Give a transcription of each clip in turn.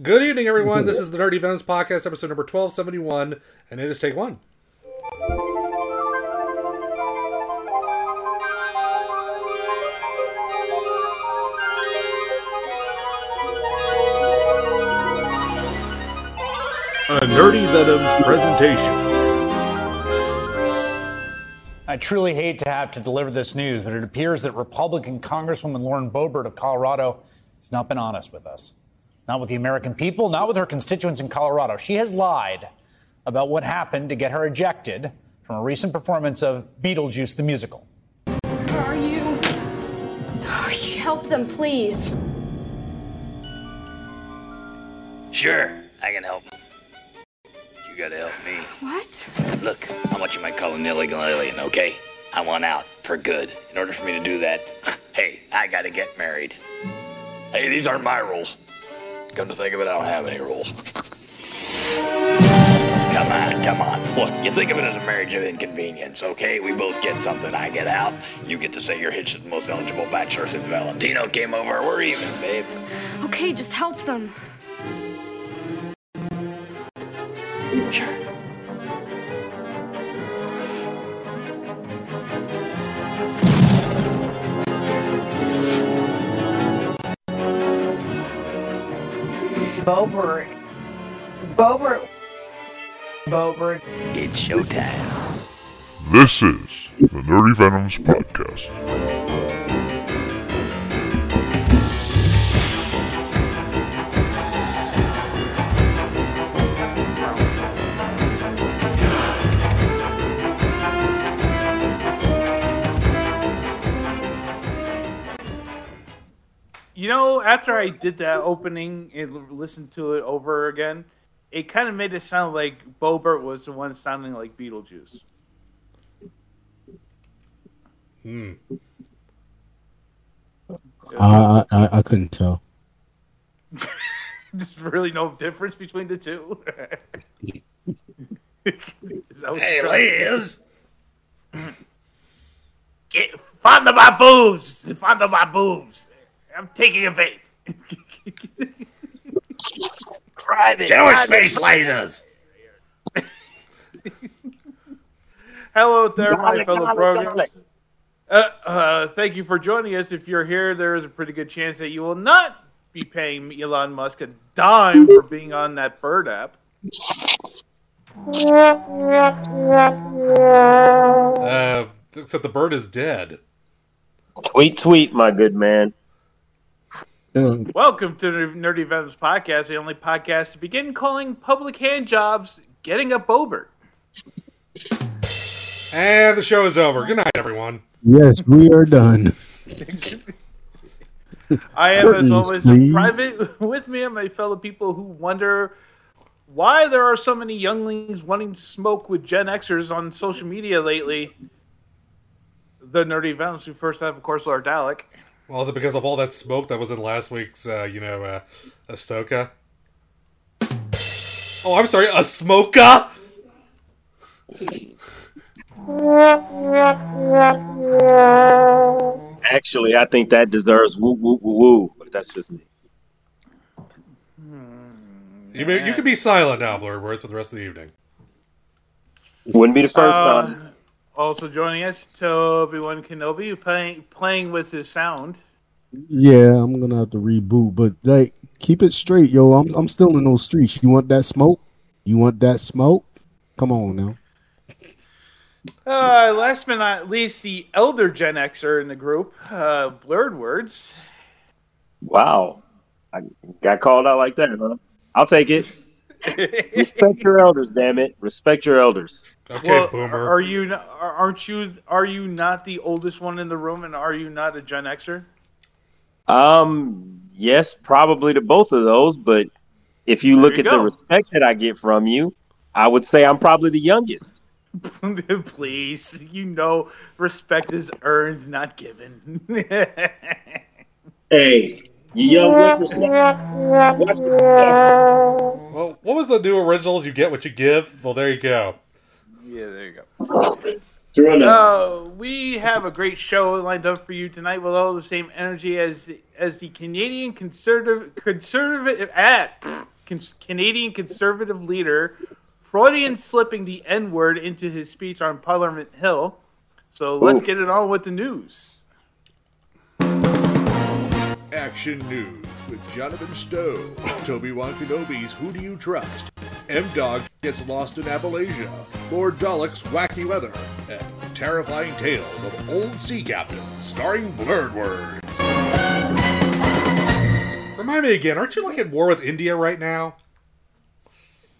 Good evening, everyone. This is the Nerdy Venoms Podcast, episode number 1271, and it is take one. A Nerdy Venoms presentation. I truly hate to have to deliver this news, but it appears that Republican Congresswoman Lauren Boebert of Colorado has not been honest with us. Not with the American people, not with her constituents in Colorado. She has lied about what happened to get her ejected from a recent performance of Beetlejuice the musical. Where are you? Oh, help them, please. Sure, I can help. You gotta help me. What? Look, how much you might call an illegal alien, okay? I want out for good. In order for me to do that, hey, I gotta get married. Hey, these aren't my rules. Come to think of it, I don't have any rules. come on, come on. Look, you think of it as a marriage of inconvenience, okay? We both get something. I get out. You get to say you're hitched to the most eligible bachelor since Valentino came over. We're even, babe. Okay, just help them. Sure. Bobert. Bobert. Bobert. It's showtime. This is the Nerdy Venoms Podcast. You know, after I did that opening and listened to it over again, it kind of made it sound like Bobert was the one sounding like Beetlejuice. Hmm. I, I I couldn't tell. There's really no difference between the two. Is Hey, Liz! Get, find the my boobs! Find the my boobs! I'm taking a vape. Private. Jewish space lasers! Hello there, my Garlic, fellow garlic, programmers. garlic. Uh, uh, thank you for joining us. If you're here, there is a pretty good chance that you will not be paying Elon Musk a dime for being on that bird app. Uh, except the bird is dead. Tweet, tweet, my good man. Yeah, Welcome to the Nerdy Venoms Podcast, the only podcast to begin calling public hand jobs getting a Bobert. And the show is over. Good night, everyone. Yes, we are done. I am, as Curtains, always, please. private with me and my fellow people who wonder why there are so many younglings wanting to smoke with Gen Xers on social media lately. The Nerdy Venoms, who first have, of course, Lord Dalek. Well, is it because of all that smoke that was in last week's, uh, you know, uh, Ahsoka? Oh, I'm sorry, a smoker? Actually, I think that deserves woo woo woo woo, but that's just me. You, may, you can be silent now, Blur Words, for the rest of the evening. Wouldn't be the first Uh, time. Also joining us, Toby Wan Kenobi, playing playing with his sound. Yeah, I'm gonna have to reboot, but like, keep it straight, yo. I'm I'm still in those streets. You want that smoke? You want that smoke? Come on now. Uh, last but not least, the elder Gen Xer in the group, uh, Blurred Words. Wow. I got called out like that, huh? I'll take it. Respect your elders, damn it. Respect your elders. Okay, well, boomer. are you? not- Aren't you? Are you not the oldest one in the room, and are you not a Gen Xer? Um, yes, probably to both of those, but if you look you at the respect that I get from you, I would say I'm probably the youngest. Please, you know, respect is earned, not given. Hey, you young whippersnapper. Watch Well, what was the new originals? You get what you give? Well, there you go. yeah, there you go. Throw. Uh, we have a great show lined up for you tonight with all the same energy as as the Canadian conservative conservative at con- Canadian Conservative leader Freudian slipping the N word into his speech on Parliament Hill. So let's Oof. get it on with the news. Action News with Jonathan Stowe. Toby Wan Kenobi's Who Do You Trust? M Dog gets lost in Appalachia. Lord Dalek's wacky weather. And terrifying tales of old sea captains starring Blurred Words. Remind me again, aren't you like at war with India right now?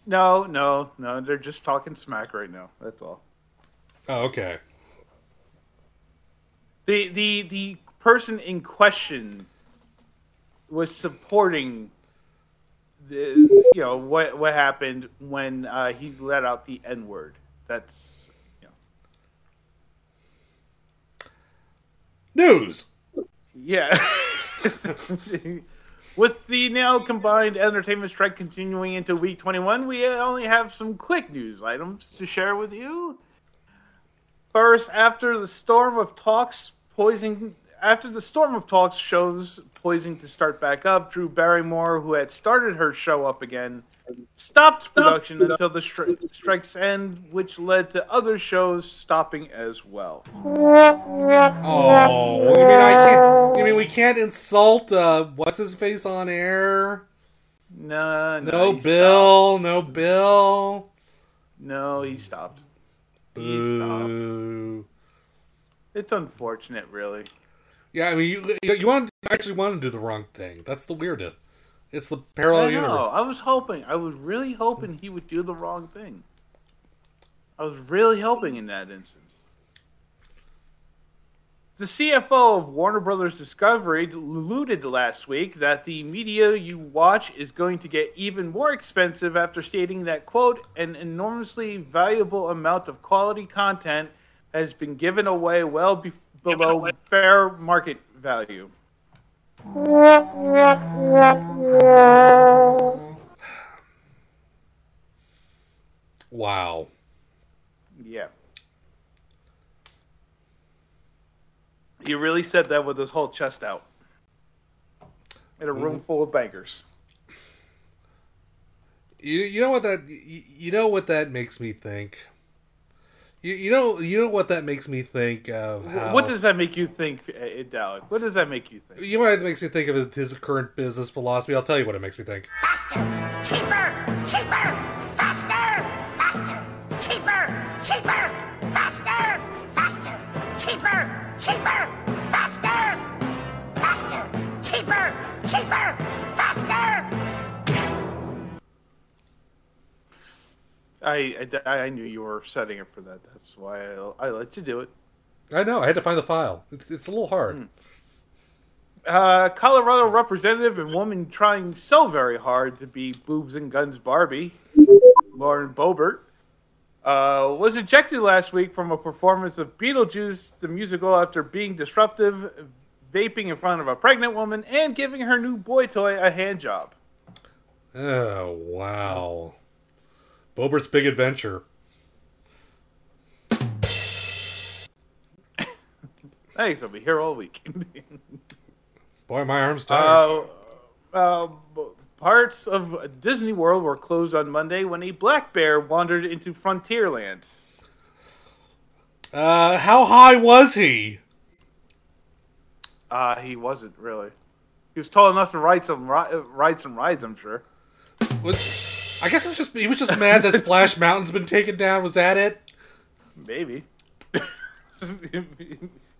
No, no, no. They're just talking smack right now. That's all. Oh, okay. The the the person in question was supporting the you know what what happened when uh, he let out the N word. That's you know News. yeah. With the now combined entertainment strike continuing into week 21, we only have some quick news items to share with you. First, after the storm of talks poising after the storm of talks shows poising to start back up, Drew Barrymore, who had started her show up again, stopped production until the stri- strike's end, which led to other shows stopping as well. Oh, you mean I can't? You mean we can't insult uh, what's his face on air? No, no, No he Bill, no Bill. No, he stopped. He stopped. It's unfortunate, really. Yeah, I mean, you you, want you actually want to do the wrong thing. That's the weirdest. It's the parallel I know. universe. I was hoping. I was really hoping he would do the wrong thing. I was really hoping in that instance. The CFO of Warner Brothers Discovery alluded last week that the media you watch is going to get even more expensive after stating that, quote, an enormously valuable amount of quality content has been given away well be- below fair market value. Wow. Yeah. He really said that with his whole chest out. In a room mm-hmm. full of bankers. You you know what that you, you know what that makes me think. You, you know you know what that makes me think of how. What does that make you think, uh, Dalek? What does that make you think? You know what it makes me think of his current business philosophy. I'll tell you what it makes me think. Faster, cheaper! Cheaper! Faster! Faster! Cheaper! Cheaper! Faster! Faster! Cheaper! Cheaper! Faster! Faster! Cheaper! Cheaper! I, I, I knew you were setting it for that. That's why I, I let you do it. I know. I had to find the file. It's, it's a little hard. Uh, Colorado representative and woman trying so very hard to be boobs and guns Barbie, Lauren Boebert, uh, was ejected last week from a performance of Beetlejuice the musical after being disruptive, vaping in front of a pregnant woman, and giving her new boy toy a hand job. Oh wow. Bobert's big adventure. Thanks, I'll be here all week. Boy, my arm's tired. Uh, uh, parts of Disney World were closed on Monday when a black bear wandered into Frontierland. Uh, how high was he? Uh, he wasn't really. He was tall enough to ride some ri- uh, ride some rides, I'm sure. Was I guess it was just he was just mad that Splash Mountain's been taken down. Was that it? Maybe.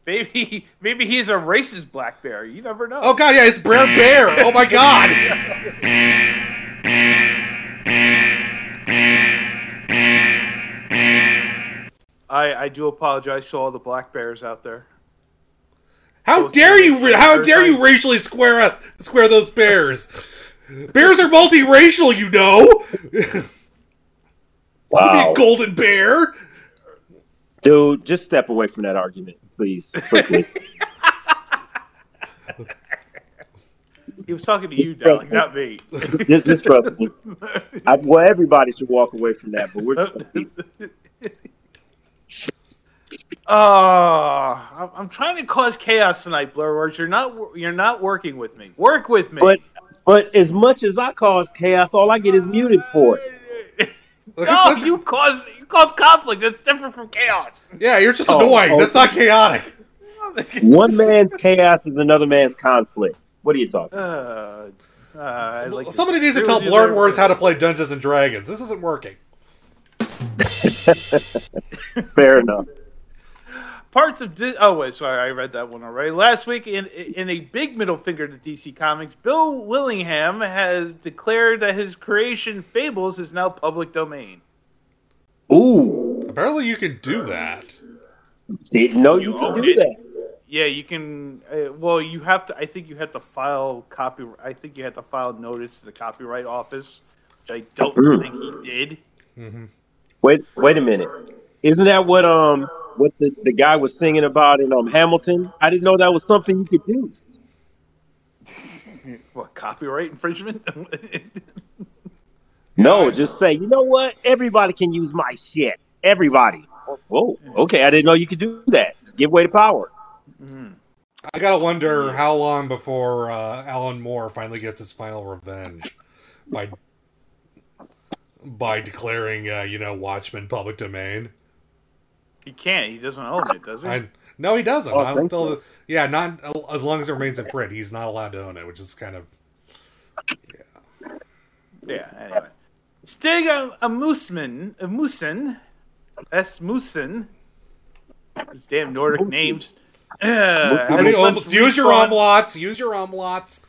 maybe maybe he's a racist black bear. You never know. Oh god, yeah, it's Brer Bear. Oh my god. I I do apologize to all the black bears out there. How Those dare you? How dare you racially square up square those bears? Bears are multiracial, you know. You be Wow. a golden bear. Dude, just step away from that argument, please, quickly. He was talking to you, Dalek, not me. just, just trust me. I, well, everybody should walk away from that, but we're just gonna Oh, I'm- I'm trying to cause chaos tonight, Blurwords. You're not you're not working with me. Work with me. But But as much as I cause chaos, all I get is muted for it. No, you cause you cause conflict. That's different from chaos. Yeah, you're just Oh, annoying. That's not chaotic. One man's chaos is another man's conflict. What are you talking? Uh, uh, like Somebody needs to tell with Blurred. Words how to play Dungeons and Dragons. This isn't working. Fair enough. Parts of Di- oh wait, sorry, I read that one already. Last week, in in a big middle finger to DC Comics, Bill Willingham has declared that his creation Fables is now public domain. Ooh, Apparently, you can do that. didn't know you, You could do it. that. Yeah, you can. Uh, well, you have to. I think you have to file copy. I think you have to file notice to the Copyright Office, which I don't Mm. think he did. Wait, wait a minute. Isn't that what um what the, the guy was singing about in um Hamilton? I didn't know that was something you could do. What copyright infringement? No, just say, you know what? Everybody can use my shit. Everybody. Whoa, okay. I didn't know you could do that. Just give away the power. I gotta wonder how long before uh, Alan Moore finally gets his final revenge by by declaring, uh, you know, Watchmen public domain. He can't. He doesn't own it, does he? I, no, he doesn't. Oh, Not until you. the- yeah, not as long as it remains in print. He's not allowed to own it, which is kind of Yeah. Yeah. Anyway, Stig Amusman, Amusen, S. Musen. These damn Nordic names. Uh, how many has om- use your Respawn- omlots. Use your omlots.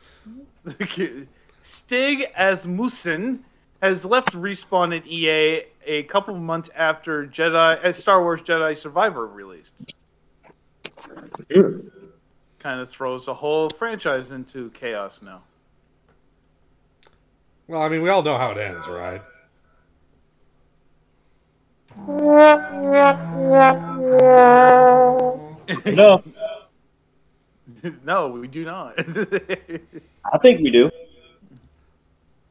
Stig Asmussen has left Respawn and EA a couple of months after Jedi uh, Star Wars Jedi Survivor released. Kind of throws the whole franchise into chaos now. Well, I mean, we all know how it ends, right? No, no, we do not. I think we do.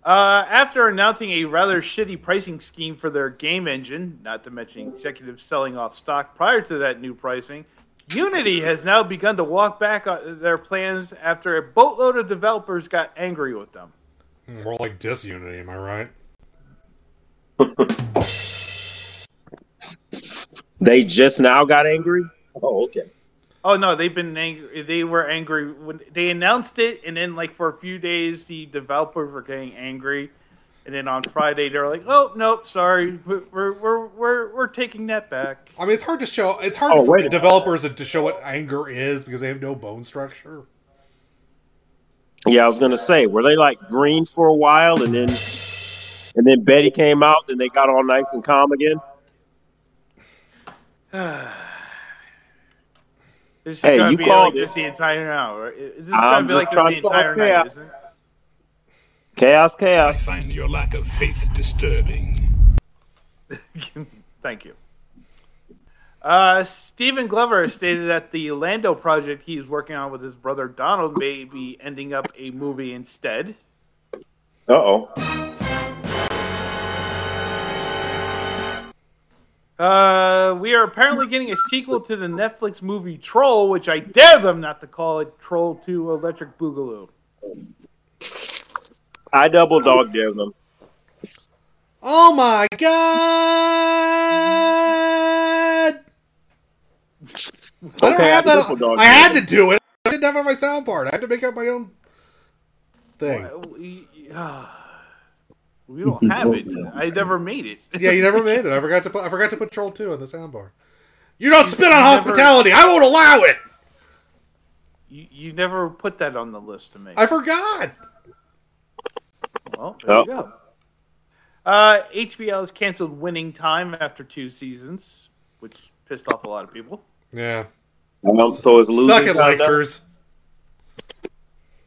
Uh, after announcing a rather shitty pricing scheme for their game engine, not to mention executives selling off stock prior to that new pricing, Unity has now begun to walk back their plans after a boatload of developers got angry with them. More like disunity, am I right? They just now got angry. Oh, okay. Oh no, they've been angry. They were angry when they announced it, and then like for a few days, the developers were getting angry, and then on Friday they're like, "Oh no, sorry, we're we're we're we're taking that back." I mean, it's hard to show. It's hard Oh, for wait developers to show what anger is because they have no bone structure. Yeah, I was gonna say, were they like green for a while, and then and then Betty came out, and they got all nice and calm again? This is Hey, gonna you be called like it. this the entire hour. This is I'm gonna be just like trying this to the entire call night, chaos. isn't it? Chaos, chaos. find your lack of faith disturbing. Thank you. Uh, Stephen Glover stated that the Lando project he's working on with his brother Donald may be ending up a movie instead. Uh oh. Uh, we are apparently getting a sequel to the Netflix movie Troll, which I dare them not to call it Troll 2 Electric Boogaloo. I double dog dare them. Oh my god! I don't have I that. I had to do it. I didn't have it on my sound part. I had to make up my own thing. We, uh, we don't have it. I never made it. Yeah, you never made it. I forgot to put. I forgot to put Troll Two on the sound bar. You don't spit on you never- hospitality. I won't allow it. You, you never put that on the list to me. I forgot. Well, there Oh. you go. Uh, HBO has canceled Winning Time after two seasons, which pissed off a lot of people. Yeah. Um, so is losing. Suck it, time now? Lakers.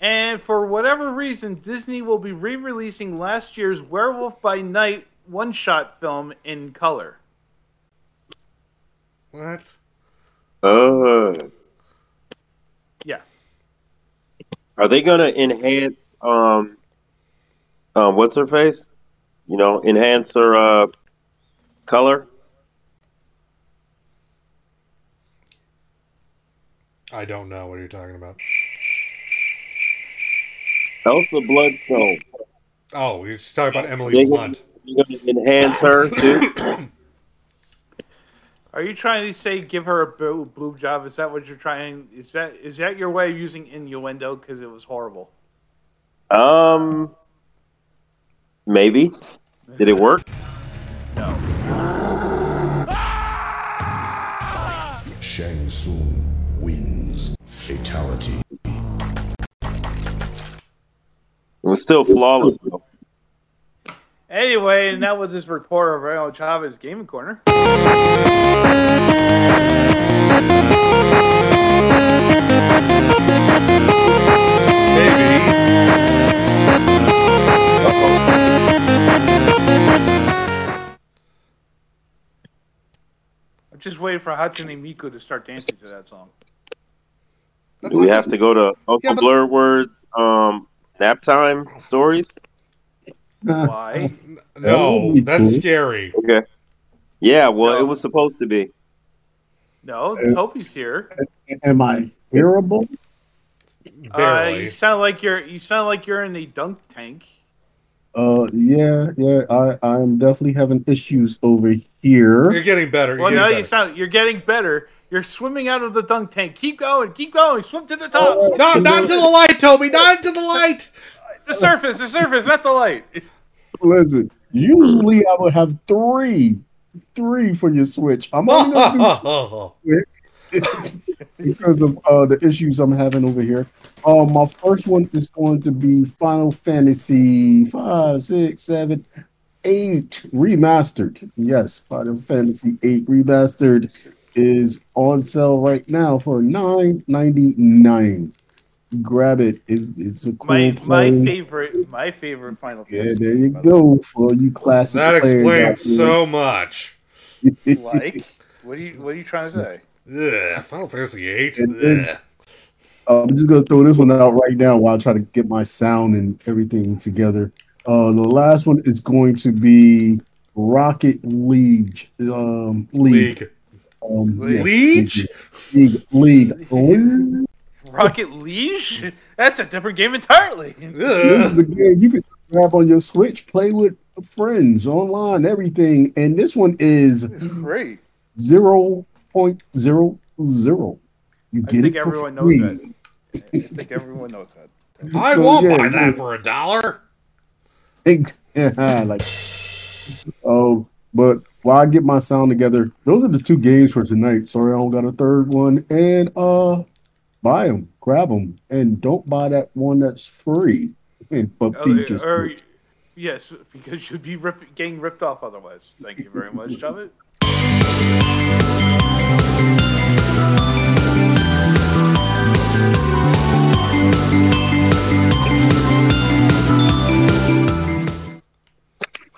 And for whatever reason, Disney will be re-releasing last year's Werewolf by Night one-shot film in color. What? Uh, Yeah. are they gonna enhance? Um, um, what's her face? You know, enhance her uh, color. I don't know what you're talking about. Elsa Bloodstone. Oh, you're talking about Emily You're Blunt. you're gonna enhance her too. Are you trying to say give her a boob, boob job? Is that what you're trying? Is that is that your way of using innuendo? Because it was horrible. Um, maybe. Did it work? No. Shang Tsung wins. Fatality. It was still flawless though. Anyway, and that was this report of Rayo Chavez Gaming Corner. I'm just waiting for Hatsune Miku to start dancing to that song. Do we have to go to Uncle Blur Words um nap time stories? Why? No, that's scary. Okay. Yeah, well, it was supposed to be. No, Toby's here. Am I hearable? Uh, you sound like you're you sound like you're in the dunk tank. Uh, yeah, yeah. I I'm definitely having issues over here. You're getting better. You're Well, getting no, better. you sound you're getting better. You're swimming out of the dunk tank. Keep going, keep going. Swim to the top. Oh, No, not to the light, Toby. Not to the light. The surface, the surface, not the light. Listen, usually I would have three, three for your switch. I'm only gonna do quick because of uh, the issues I'm having over here. Uh, my first one is going to be Final Fantasy five, six, seven, eight remastered. Yes, Final Fantasy eight remastered is on sale right now for nine ninety nine. Grab it. it. It's a cool My my favorite my favorite Final Yeah, Fantasy. there you go for you classic. That explains there. so much. Like, what are you what are you trying to say? Ugh, Final Fantasy eight. And. Uh, I'm just gonna throw this one out right now while I try to get my sound and everything together. Uh, the last one is going to be Rocket League. Um, League. League. Um, yes, League? League. League. League. Rocket League? That's a different game entirely. This is a game you can grab on your Switch, play with friends online, everything. And this one is Great. zero point zero zero. You I get think it for everyone knows that. I think everyone knows that. I So, won't yeah, buy yeah. that for a dollar. yeah, like oh, but while I get my sound together, those are the two games for tonight. Sorry, I don't got a third one. And uh, buy them, grab them, and don't buy that one that's free. And but Oh, features. or, yes, because you'd be rip, getting ripped off otherwise. Thank you very much, Javid.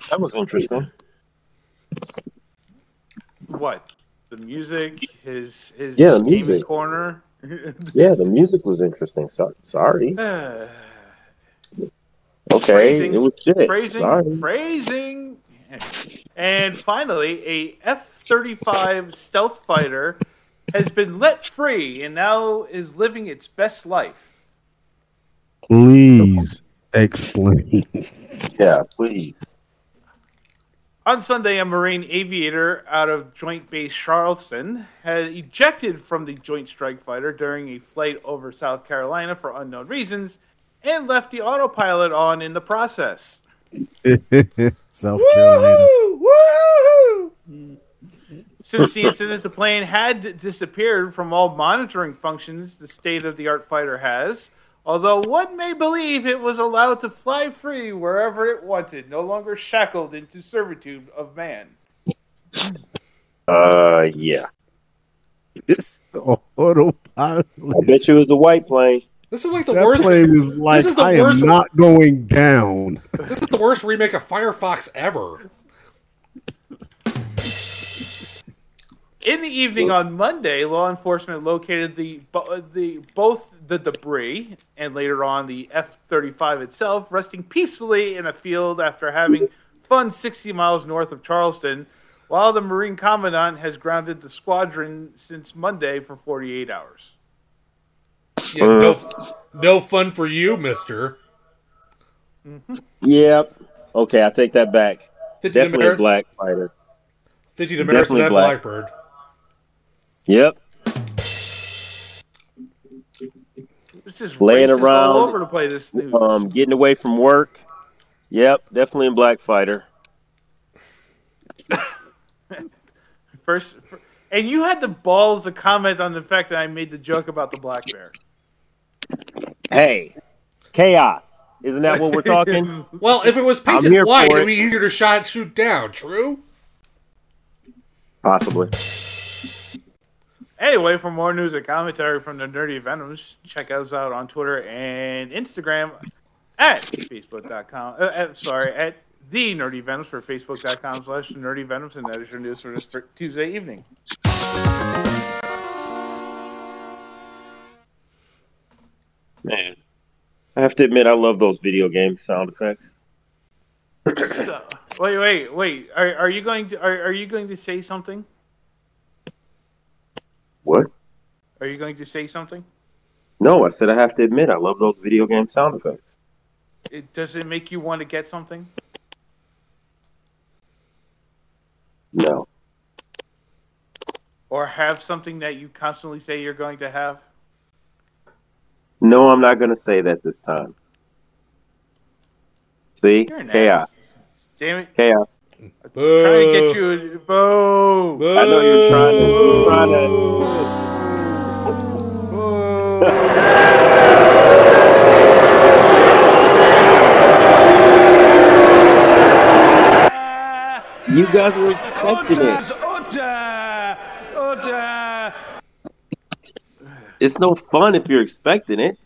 That was interesting. What? The music, his his Yeah, the music. corner. Yeah, the music was interesting. So, sorry. Okay, phrasing, it was shit. Phrasing, Sorry. phrasing. And finally, a F-35 stealth fighter has been let free and now is living its best life. Please explain. Yeah, please. On Sunday, a Marine aviator out of Joint Base Charleston had ejected from the Joint Strike Fighter during a flight over South Carolina for unknown reasons and left the autopilot on in the process. South Carolina. Since the incident, the plane had disappeared from all monitoring functions the state of the art fighter has, although one may believe it was allowed to fly free wherever it wanted, no longer shackled into servitude of man. Uh, yeah. It's the autopilot. I bet you it was a white plane. This is like the That worst. plane is like this is the I worst. am not going down. This is the worst remake of Firefox ever. In the evening on Monday, law enforcement located the the both the debris and later on the F-35 itself resting peacefully in a field after having fun 60 miles north of Charleston, while the Marine Commandant has grounded the squadron since Monday for 48 hours. Yeah, no, no fun for you, Mister. Mm-hmm. Yep. Okay, I take that back. 50 Definitely a Demerit. black fighter. 50 demerits to Definitely that black. Blackbird. Yep. It's just Laying around, all over to play this news. Um, getting away from work. Yep, definitely in black fighter. First, fir- and you had the balls to comment on the fact that I made the joke about the black bear. Hey, chaos. Isn't that what we're talking? Well, if it was I'm painted here white, for it'd it. be easier to shot shoot down. True. Possibly. Anyway, for more news and commentary from the Nerdy Venoms, check us out on Twitter and Instagram at facebook.com. Uh, at, sorry, at the Nerdy Venoms for facebook.com slash Nerdy Venoms, and that is your news for this Tuesday evening. Man, I have to admit, I love those video game sound effects. So, wait, wait, wait. Are, are you going to are, are you going to say something? What? Are you going to say something? No, I said I have to admit, I love those video game sound effects. It, does it make you want to get something? No. Or have something that you constantly say you're going to have? No, I'm not going to say that this time. See? Chaos. Damn it. Chaos. Trying to get you. Boo. I know you're trying to. You're trying to you guys were expecting it. It's no fun if you're expecting it.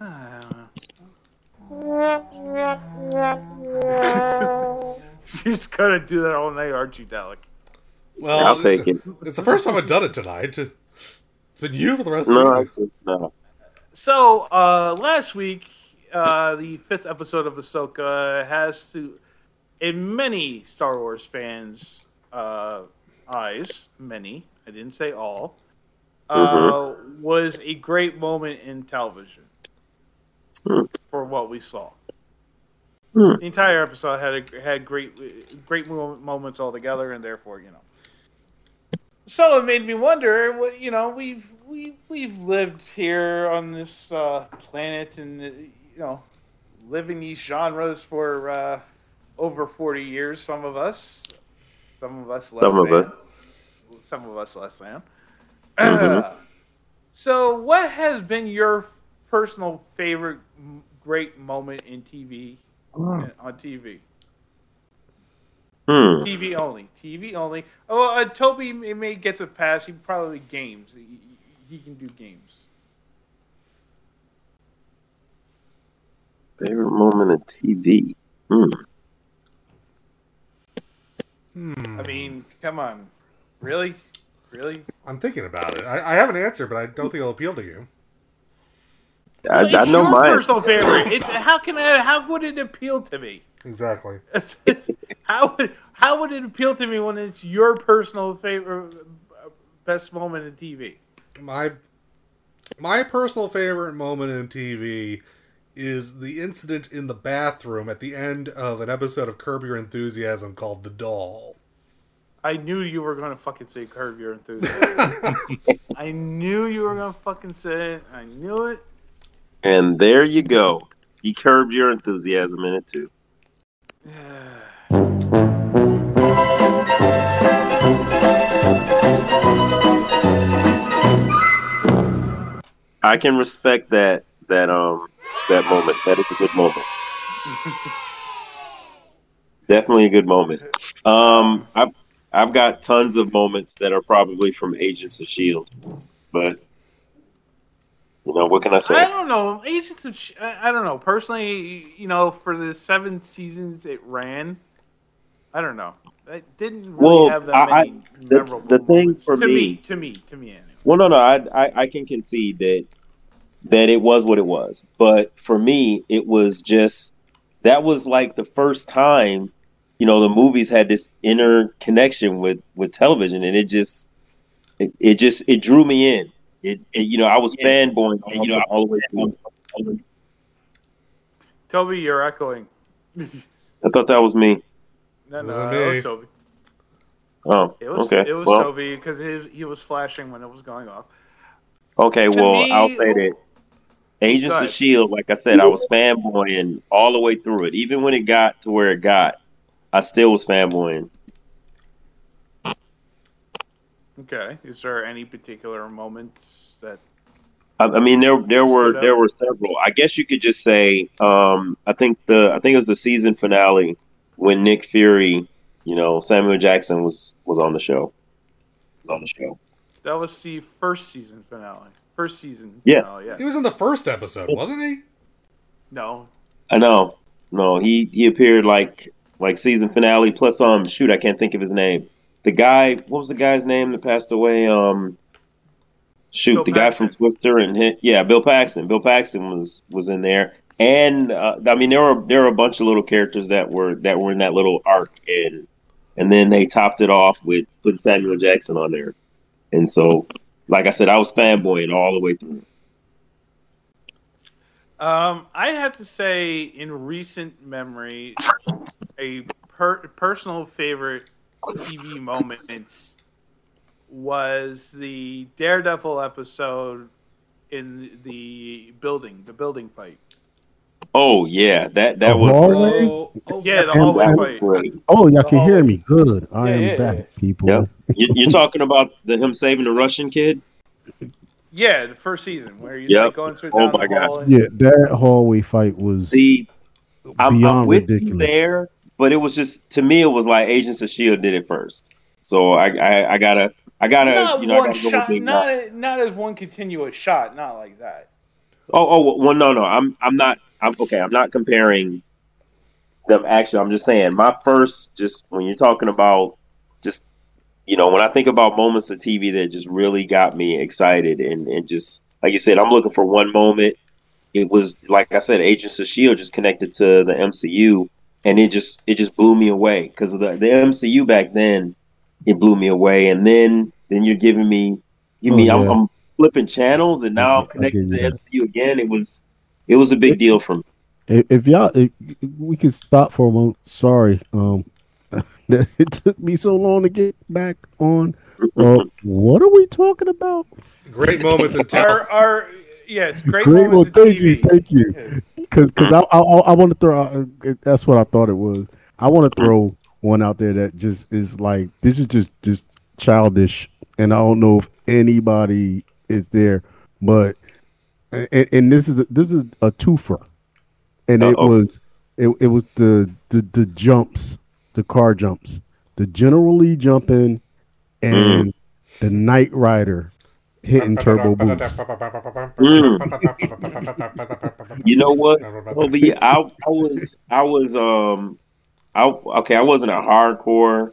Ah. She's gonna do that all night, aren't you, Dalek? Well, I'll take it. It's the first time I've done it tonight. It's been you for the rest of No, the week. it's not. So uh, last week, uh, the fifth episode of Ahsoka has to, in many Star Wars fans' uh, eyes, many I didn't say all, uh, Mhm. was a great moment in television Hmm. for what we saw. Hmm. The entire episode had a, had great great mo- moments altogether, and therefore, you know. So it made me wonder. What you know, we've we we've lived here on this uh, planet, and uh, you know, living these genres for uh, over forty years. Some of us, some of us less. Some of than. us. Some of us less than. Mhm. so, what has been your personal favorite great moment in TV On TV? Hmm. TV only. TV only. Oh, uh, Toby may, may gets a pass. He probably games. He, he can do games. Favorite moment of TV. Hmm. Hmm. I mean, come on, really, really. I'm thinking about it. I, I have an answer, but I don't think it'll appeal to you. I, Well, I know your mine. personal favorite. It's, how can I, how would it appeal to me? Exactly. How would how would it appeal to me when it's your personal favorite uh, best moment in TV? My my personal favorite moment in TV is the incident in the bathroom at the end of an episode of Curb Your Enthusiasm called The Doll. I knew you were gonna fucking say curb your enthusiasm. I knew you were gonna fucking say it. I knew it. And there you go. He curbed your enthusiasm in it too. I can respect that that um that moment. That is a good moment. Definitely a good moment. Um, I've I've got tons of moments that are probably from Agents of Shield, but you know what can I say? I don't know. Agents of Sh- I I don't know. Personally, you know, for the seven seasons it ran, I don't know. It didn't really Well, have that I- I- many the- memorable the thing for to me- me, to me, to me, anyway. Well, no, no, I, I, I can concede that that it was what it was, but for me, it was just that was like the first time, you know, the movies had this inner connection with with television, and it just, it, it just, it drew me in. It, it you know, I was fanboying, you know, all the way through. Toby, you're echoing. I thought that was me. No, no, Wasn't it was Toby. Oh, It was okay. it was well, Toby because he was flashing when it was going off. okay. To Well, me- I'll say that Agents of. Shield, like I said, I was fanboying all the way through it. Even when it got to where it got, I still was fanboying. Okay. Is there any particular moments that I, I mean, there there were there were several. I guess you could just say. Um, I think the I think it was the season finale when Nick Fury, you know, Samuel Jackson was was on the show. Was on the show. that was the first season finale? First season. Yeah. Finale, yeah. He was in the first episode, wasn't he? No. I know. No, he he appeared like like season finale plus um shoot I can't think of his name. The guy, what was the guy's name that passed away? Um, shoot, Bill the guy from Twister and hit, yeah, Bill Paxton. Bill Paxton was was in there, and uh, I mean there were there were a bunch of little characters that were that were in that little arc, and and then they topped it off with putting Samuel Jackson on there, and so like I said, I was fanboying all the way through. Um, I have to say, in recent memory, a per- personal favorite TV moments was the Daredevil episode in the building, the building fight. Oh yeah, that that The was hallway? Oh, oh, Yeah, the hallway fight. great. Oh, y'all can oh. hear me. Good. I Yeah, am yeah, back, yeah. people. Yep. You, you're talking about the him saving the Russian kid? Yeah, the first season where he's Yep. like going through Oh down my the God. hall. and- Yeah, that hallway fight was See, I'm, beyond I'm with you ridiculous. there, but it was just to me, it was like Agents of Shield did it first. So I, I, I gotta, I gotta, Not you know, one gotta go with shot, not not as one continuous shot, not like that. Oh, oh, well, no, no, I'm, I'm not, I'm okay. I'm not comparing them. Actually, I'm just saying my first, just when you're talking about, just you know, when I think about moments of TV that just really got me excited and and just like you said, I'm looking for one moment. It was like I said, Agents of Shield just connected to the MCU, and it just it just blew me away because the the MCU back then, it blew me away, and then then you're giving me, you Oh, mean I'm. I'm flipping channels, and now I'm I connected to you. the MCU again. It was it was a big deal for me. If, if y'all, if we could stop for a moment. Sorry, um, that it took me so long to get back on. Uh, what are we talking about? Great moments in town. Our, our yes, great, Great, well, thank you, thank you. Because because I I, I want to throw. uh, That's what I thought it was. I want to throw one out there that just is like this is just just childish, and I don't know if anybody is there, but and, and this is a, this is a twofer, and it Uh-oh. was it, it was the, the the jumps, the car jumps, the General Lee jumping, and the Knight Rider hitting turbo boost. You know what, Toby? I, I was I was um I okay I wasn't a hardcore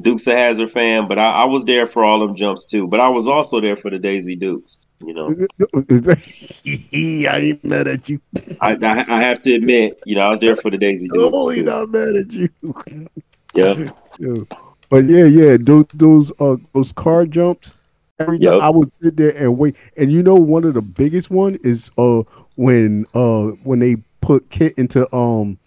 Dukes of Hazzard fan, but I, I was there for all them jumps too. But I was also there for the Daisy Dukes. You know, I ain't mad at you. I, I I have to admit, you know, I was there for the Daisy Dukes. Totally not mad at you. Yeah. Yeah. But yeah, yeah, those those uh those car jumps. Every time Yep. I would sit there and wait, and you know one of the biggest one is uh when uh when they put Kit into um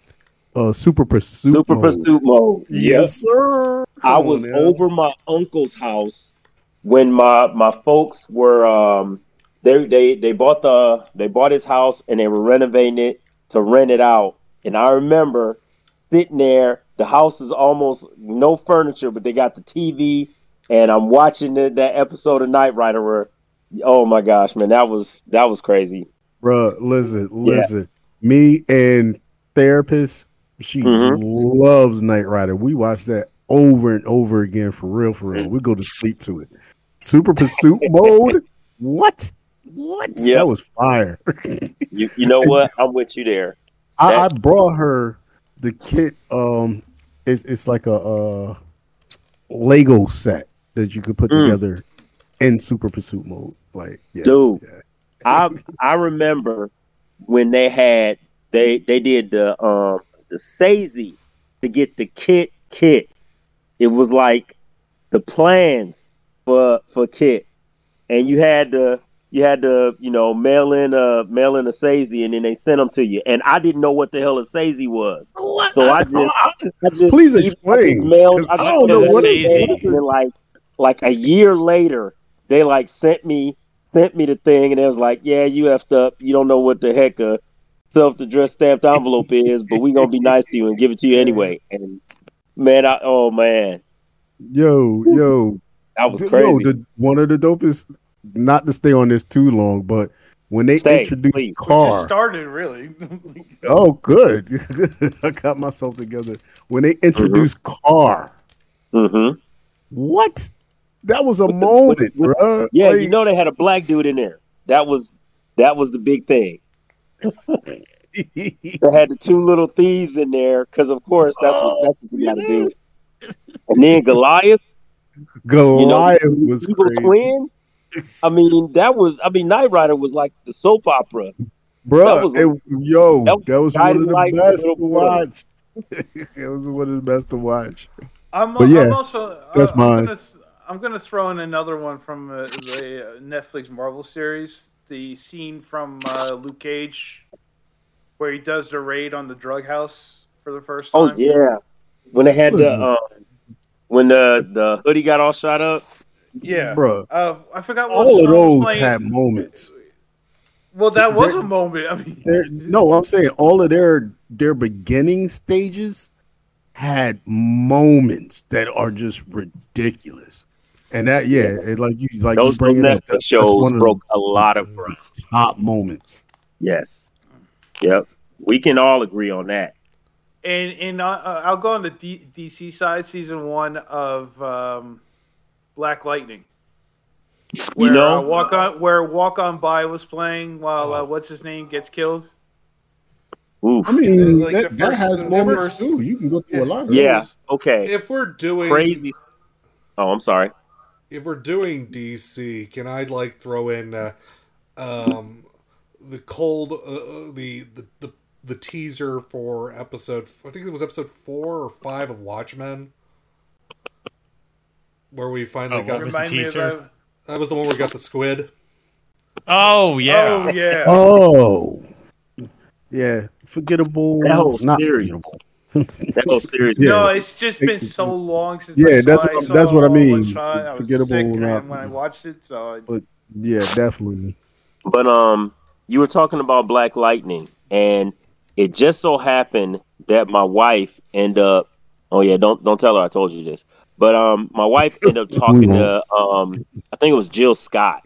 uh super pursuit Super mode. Pursuit mode. Yes, sir. I Come was on over my uncle's house when my my folks were um they they they bought the they bought his house and they were renovating it to rent it out and I remember sitting there the house is almost no furniture but they got the TV and I'm watching the, that episode of Knight Rider where oh my gosh man that was that was crazy Bruh, listen, Yeah. listen. Me and therapist, she Mhm. loves Knight Rider. We watch that over and over again for real, for real. We go to sleep to it. Super pursuit mode. What? What? Yep. That was fire. you you know what I'm with you there I, I brought her the kit. Um, it's it's like a uh Lego set that you could put Mm. together in Super Pursuit mode. Like, yeah, dude yeah. i i remember when they had they they did the um the SASE to get the kit kit it was like the plans for for kit and you had the you had to, you know, mail in a mail in a SASE, and then they sent them to you. And I didn't know what the hell a SASE was, so I just, I just Please I just explain, mailed. 'cause I, I don't know mailed what it SASE like like a year later, they like sent me sent me the thing, and it was like, yeah, you effed up. You don't know what the heck a self addressed stamped envelope is, but we gonna be nice to you and give it to you anyway. And man, I oh man, Yo, yo, that was crazy. Yo, crazy. the, one of the dopest. Not to stay on this too long, but when they Stay, introduced please. Just KARR, started really. oh, good, I got myself together. When they introduced KARR, Mm-hmm. what? That was a moment, bruh. Yeah, Like, you know they had a black dude in there. That was that was the big thing. they had the two little thieves in there because, of course, that's what that's what you got to do. And then Goliath, Goliath you know, was evil crazy. twin. I mean, that was. I mean, Knight Rider was like the soap opera. bro. That was- it- yo, that that was was, one of the light best to watch. it was one of the best to watch. I'm, But yeah, I'm also that's uh, mine. I'm gonna, I'm gonna throw in another one from uh, the uh, Netflix Marvel series. The scene from uh, Luke Cage where he does the raid on the drug house for the first time. Oh yeah, when they had the Listen. um, when the the hoodie got all shot up. yeah, bro. Uh, I forgot what All of those playing. had moments. Well, that was They're- a moment. I mean, no, I'm saying all of their their beginning stages had moments that are just ridiculous. And that, yeah, it, like you like you Those, bring those it up. Netflix That's, that's shows one of broke a lot of ground. top moments. Yes. Yep. We can all agree on that. and and uh, uh, I'll go on the D- DC side. Season one of um, Black Lightning. Where, You know, uh, walk on where Walk On By was playing while uh, what's his name gets killed. Oof. I mean, Like that, the that has moments first- too. You can go through a lot of yeah. those. Okay. If we're doing Crazy. Oh, I'm sorry. If we're doing DC, can I like throw in uh, um, the cold uh, uh, the, the the the teaser for episode I think it was episode four or five of Watchmen, where we finally Oh, got what was the Remind me of teaser? that- that was the one where we got the squid. Oh yeah. Oh yeah. Oh, yeah, forgettable. That whole not series. forgettable. That whole series. Yeah. No, it's just been so long since. Yeah, I saw that's it. what- saw that's what I all in one mean. shot. I was Forgettable sick when I watched it, so I- But yeah, definitely. But um, you were talking about Black Lightning, and it just so happened that my wife ended up. Oh yeah, don't don't tell her I told you this. But um, my wife ended up talking to um, I think it was Jill Scott,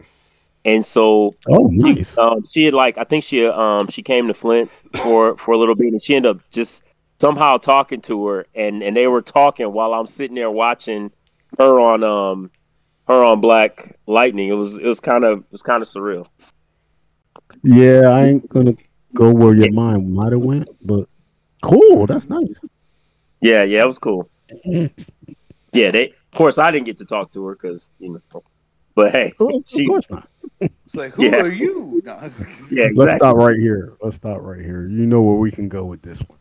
and so Oh, nice. um, she had like I think she um she came to Flint for for a little bit, and she ended up just somehow talking to her, and and they were talking while I'm sitting there watching her on um her on Black Lightning. It was it was kind of it was kind of surreal. Yeah, I ain't gonna go where your mind might have went, but cool. That's nice. Yeah, yeah, it was cool. Yeah, they. Of course, I didn't get to talk to her because you know. But hey, Of she. course not. it's like, who Yeah. are you? No, like- Yeah, exactly. Let's stop right here. Let's stop right here. You know where we can go with this one.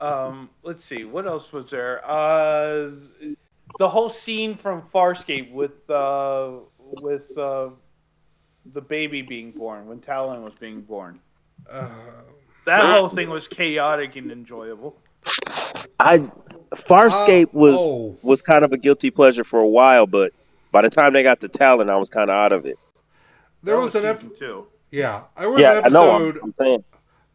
Um, let's see, what else was there? Uh, the whole scene from Farscape with uh, with uh, the baby being born when Talyn was being born. Uh, That whole thing was chaotic and enjoyable. I Farscape Oh, was oh. was kind of a guilty pleasure for a while, but by the time they got to Talyn, I was kind of out of it. there That was an episode. ep- two. yeah, there was Yeah, an I know. episode. I'm, I'm saying.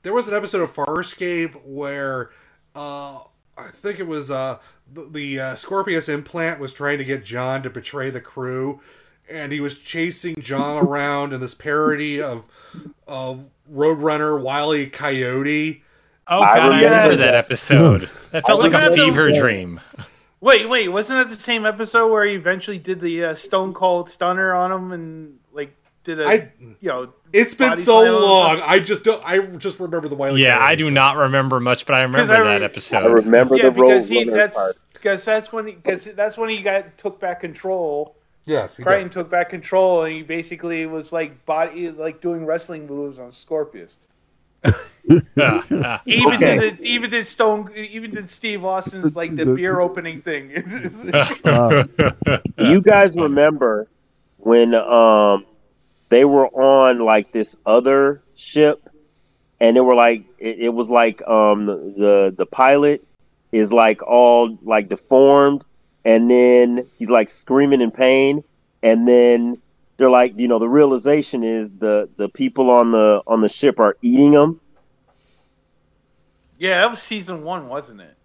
There was an episode of Farscape where uh I think it was uh the, the uh, Scorpius implant was trying to get John to betray the crew and he was chasing John around in this parody of of Roadrunner Wile E. Coyote. Oh god, I remember remember that that. episode. That felt like a fever that. dream. Wait, wait, wasn't that the same episode where he eventually did the uh, Stone Cold Stunner on him and like did a I- you know? It's been so slam on him? long. I just don't I just remember the Wile E. Yeah, Coyote I do stuff. not remember much, but I remember I that episode. I remember Yeah, the road because he that's part. because that's when he because that's when he got took back control. Yes, he Crichton did. took back control, and he basically was like body like doing wrestling moves on Scorpius. He even Okay. did it, even did Stone even did Steve Austin's like the The- beer opening thing. Uh, Do you guys remember when um they were on like this other ship, and they were like it, it was like um the, the the pilot is like all like deformed, and then he's like screaming in pain, and then they're like you know the realization is the the people on the on the ship are eating them. Yeah, that was season one, wasn't it?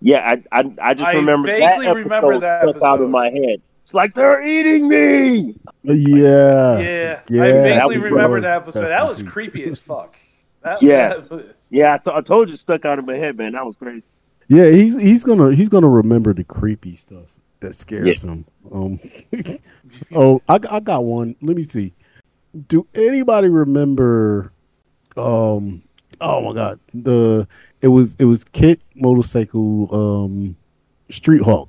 Yeah, I I, I just I remember that vaguely episode remember that stuck out episode. in my head. It's like they're eating me. Yeah. Yeah, Yeah, I that vaguely was remember gross. that episode. That was creepy as fuck. That, Yeah. that was- Yeah, so I told you stuck out of my head, man. That was crazy. Yeah, he's he's gonna he's gonna remember the creepy stuff that scares him. Um, oh, I, I got one. Let me see. Do anybody remember? Um, oh my god, the it was it was KITT motorcycle um Street Hawk.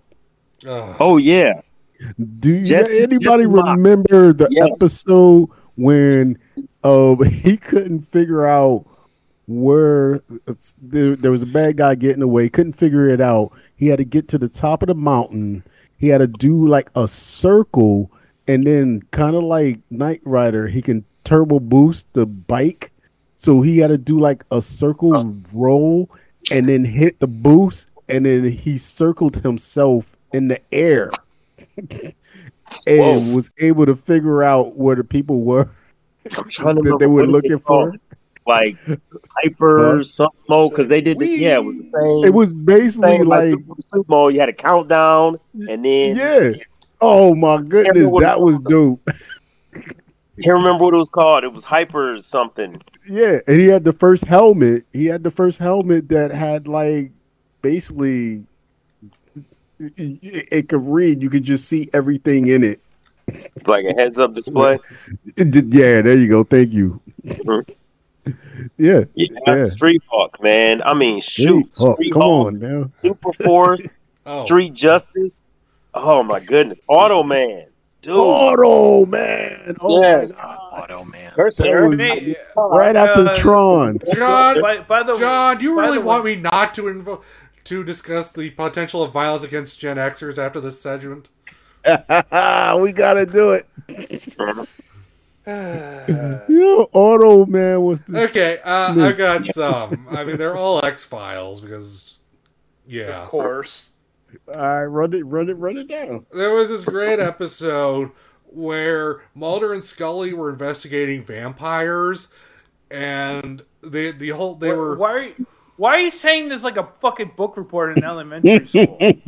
Oh yeah. Do you, Jesse- anybody remember the Yes. episode when um he couldn't figure out where there, there was a bad guy getting away, couldn't figure it out. He had to get to the top of the mountain. He had to do like a circle and then kind of like Knight Rider, he can turbo boost the bike. So he had to do like a circle roll and then hit the boost and then he circled himself in the air and was able to figure out where the people were I'm trying to that they were looking they for. Like hyper something mode because they did the, yeah, it was the same. It was basically like, super, mode. You had a countdown, and then yeah. Oh my goodness, that was dope. can't remember what it was called. It was hyper something. Yeah, and he had the first helmet. He had the first helmet that had like basically it, it- it could read. You could just see everything in it. It's like a heads up display. Yeah, there you go. Thank you. Yeah, Yeah, yeah. Street Hawk, man. I mean, shoot, Street Hawk, Street come Hawk, on man. Super Force, Oh. Street Justice. Oh my goodness, Auto Man, dude. Auto man. Oh yes, my God. Auto man. That was Hey, right after uh, Tron. John, By, by the John, do you really the way- want me not to invo- to discuss the potential of violence against Gen Xers after this segment? we gotta do it. Yeah, Auto Man was the Okay, uh, I've got some. I mean, they're all X Files because, yeah. Of course. All right, run it, run it, run it down. There was this great episode where Mulder and Scully were investigating vampires, and they the whole they were Why are you, why are you saying there's like a fucking book report in elementary school?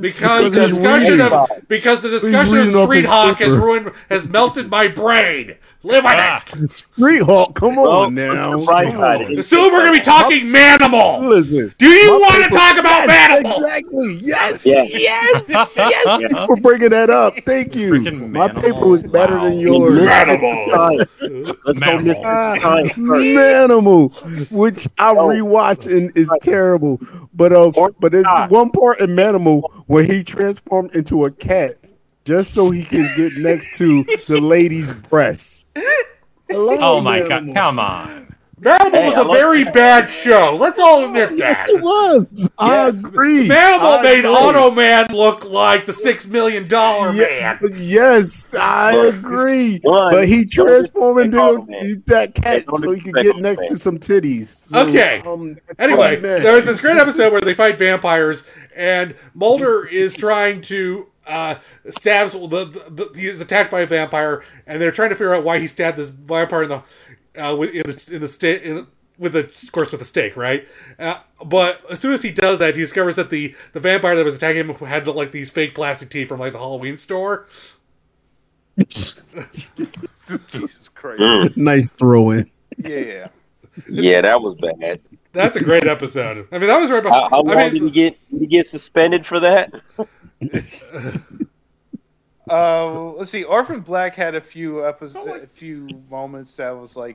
because the discussion of because the discussion of reading Street his Hawk has ruined has melted my brain. Live with Ah. it. Street Hawk, come Well, on now. the bright Come side on. is- Soon we're gonna be talking Manimal. Listen. Do you want to talk about Yes, Manimal? Exactly. Yes. Yeah. Yes. Yes. Thanks for bringing that up. Thank you. Freaking My Manimal. paper was better Wow. than yours. Manimal. Let's Manimal. Ah, Mr. Manimal, which I Oh. rewatched and is terrible. But uh, but there's not. one part in Manimal where he transformed into a cat just so he can get next to the lady's breasts. Hello, Oh my god, come on. Manimal Hey, was I a love very bad show. Let's all admit that. It was. I agree. Manimal I made agree. Auto Man look like the six million dollar Yeah, man. yes, I agree. One, but he transformed into that cat so he could get next Man. to some titties. So, Okay. um, Anyway, man. there was this great episode where they fight vampires, and Mulder is trying to uh, stabs the, the, the he is attacked by a vampire, and they're trying to figure out why he stabbed this vampire in the uh, with- in the in the sta- in with the of course with a stake, right? Uh, but as soon as he does that, he discovers that the the vampire that was attacking him had like these fake plastic teeth from like the Halloween store. Jesus Christ. Mm. nice throw in. Yeah. Yeah, that was bad. That's a great episode. I mean, that was right. How, Behind, how long I mean, did he get? Did he get suspended for that? Uh, let's see. Orphan Black had a few episodes, a few moments that was like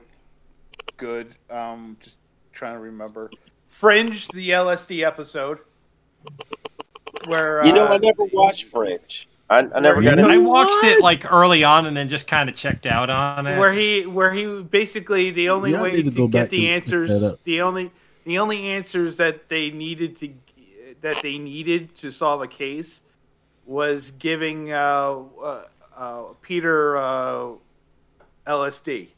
good. Um, just trying to remember. Fringe, the LSD episode, where You know, uh, I never watched Fringe. I, I never got he- into I it. watched it like early on and then just kind of checked out on it. where he where he basically the only Yeah, way to, to get the and pick that answers the only the only answers that they needed to that they needed to solve a case was giving uh, uh, uh, Peter uh, LSD,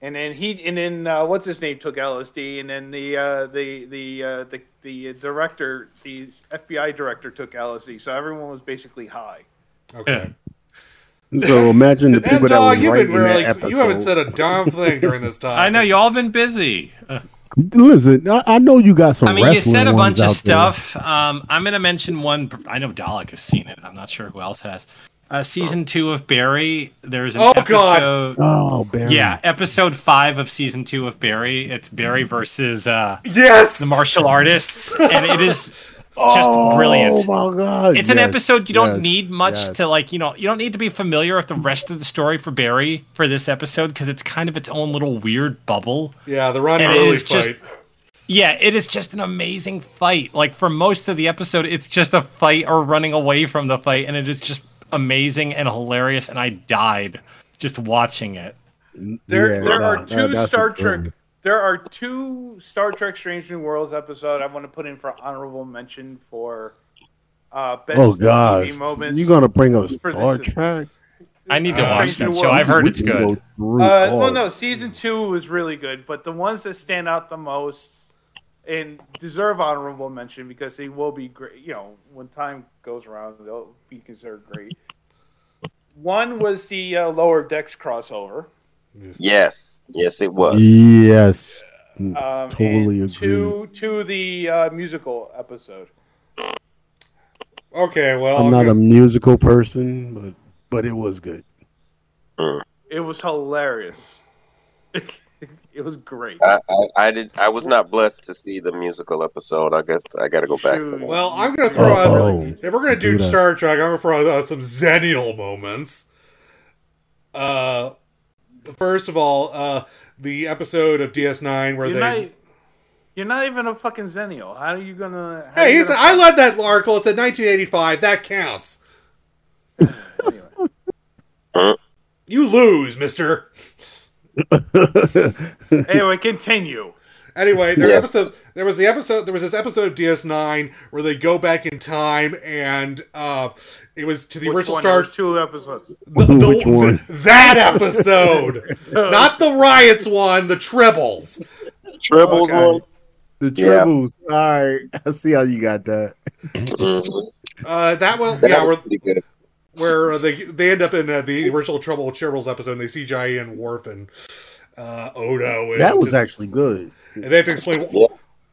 and then he and then uh, what's his name took LSD, and then the uh, the the uh, the the director, the FBI director took LSD, so everyone was basically high. Okay. So imagine the people that dog, were you've writing been really, that episode. you haven't said a darn thing during this time. I know you all been busy. Listen, I, I know you got some. I mean, you said a bunch of stuff. Um, I'm going to mention one. I know Dalek has seen it. I'm not sure who else has. Uh, season two of Barry. There's an Oh, God. episode. Oh, Barry. Yeah, episode five of season two of Barry. It's Barry versus uh, yes the martial artists, and it is just Oh, brilliant. Oh my God, It's an episode you don't yes, need much yes. to like. You know, you don't need to be familiar with the rest of the story for Barry for this episode because it's kind of its own little weird bubble. Yeah, the Ron Burley is just- Yeah, it is just an amazing fight. Like for most of the episode, it's just a fight or running away from the fight, and it is just amazing and hilarious. And I died just watching it. There, Yeah, there nah, are two that's Star a good Trek. One. There are two Star Trek: Strange New Worlds episode I want to put in for honorable mention for uh, best Oh God, TV moments. you gonna bring up Star Trek? I need to Uh, watch that New show. I've heard We it's can go good. Uh, well, no, season two was really good, but the ones that stand out the most and deserve honorable mention because they will be great. You know, when time goes around, they'll be considered great. One was the uh, lower decks crossover. Yes, yes, it was. Yes, Um, totally agree. To to the uh, musical episode. Okay, well, I'm not a musical person, but but it was good. It was hilarious. it was great. I, I, I did. I was not blessed to see the musical episode. I guess I got to go back. to that. Well, I'm gonna throw out. Oh, if we're gonna do do. Star Trek, I'm gonna throw out some Xennial moments. Uh, first of all, uh, the episode of DS9 where You're they. not, you're not even a fucking Xennial. How are you gonna? Hey, you he's, gonna- I led that article. It said 1985. That counts. You lose, Mister. anyway, continue. Anyway, there Yes. episode there was the episode there was this episode of DS9 where they go back in time and uh it was to the Which original one? Star There two episodes. the- the- Which one? that episode. Not the riots one, the tribbles. Tribbles one. The Yeah. tribbles. All right, I see how you got that. Uh that one That yeah, was where, pretty where they they end up in uh, the original Trouble with Tribbles episode and they see Jai and Worf and uh Odo and That was actually good. And they have to explain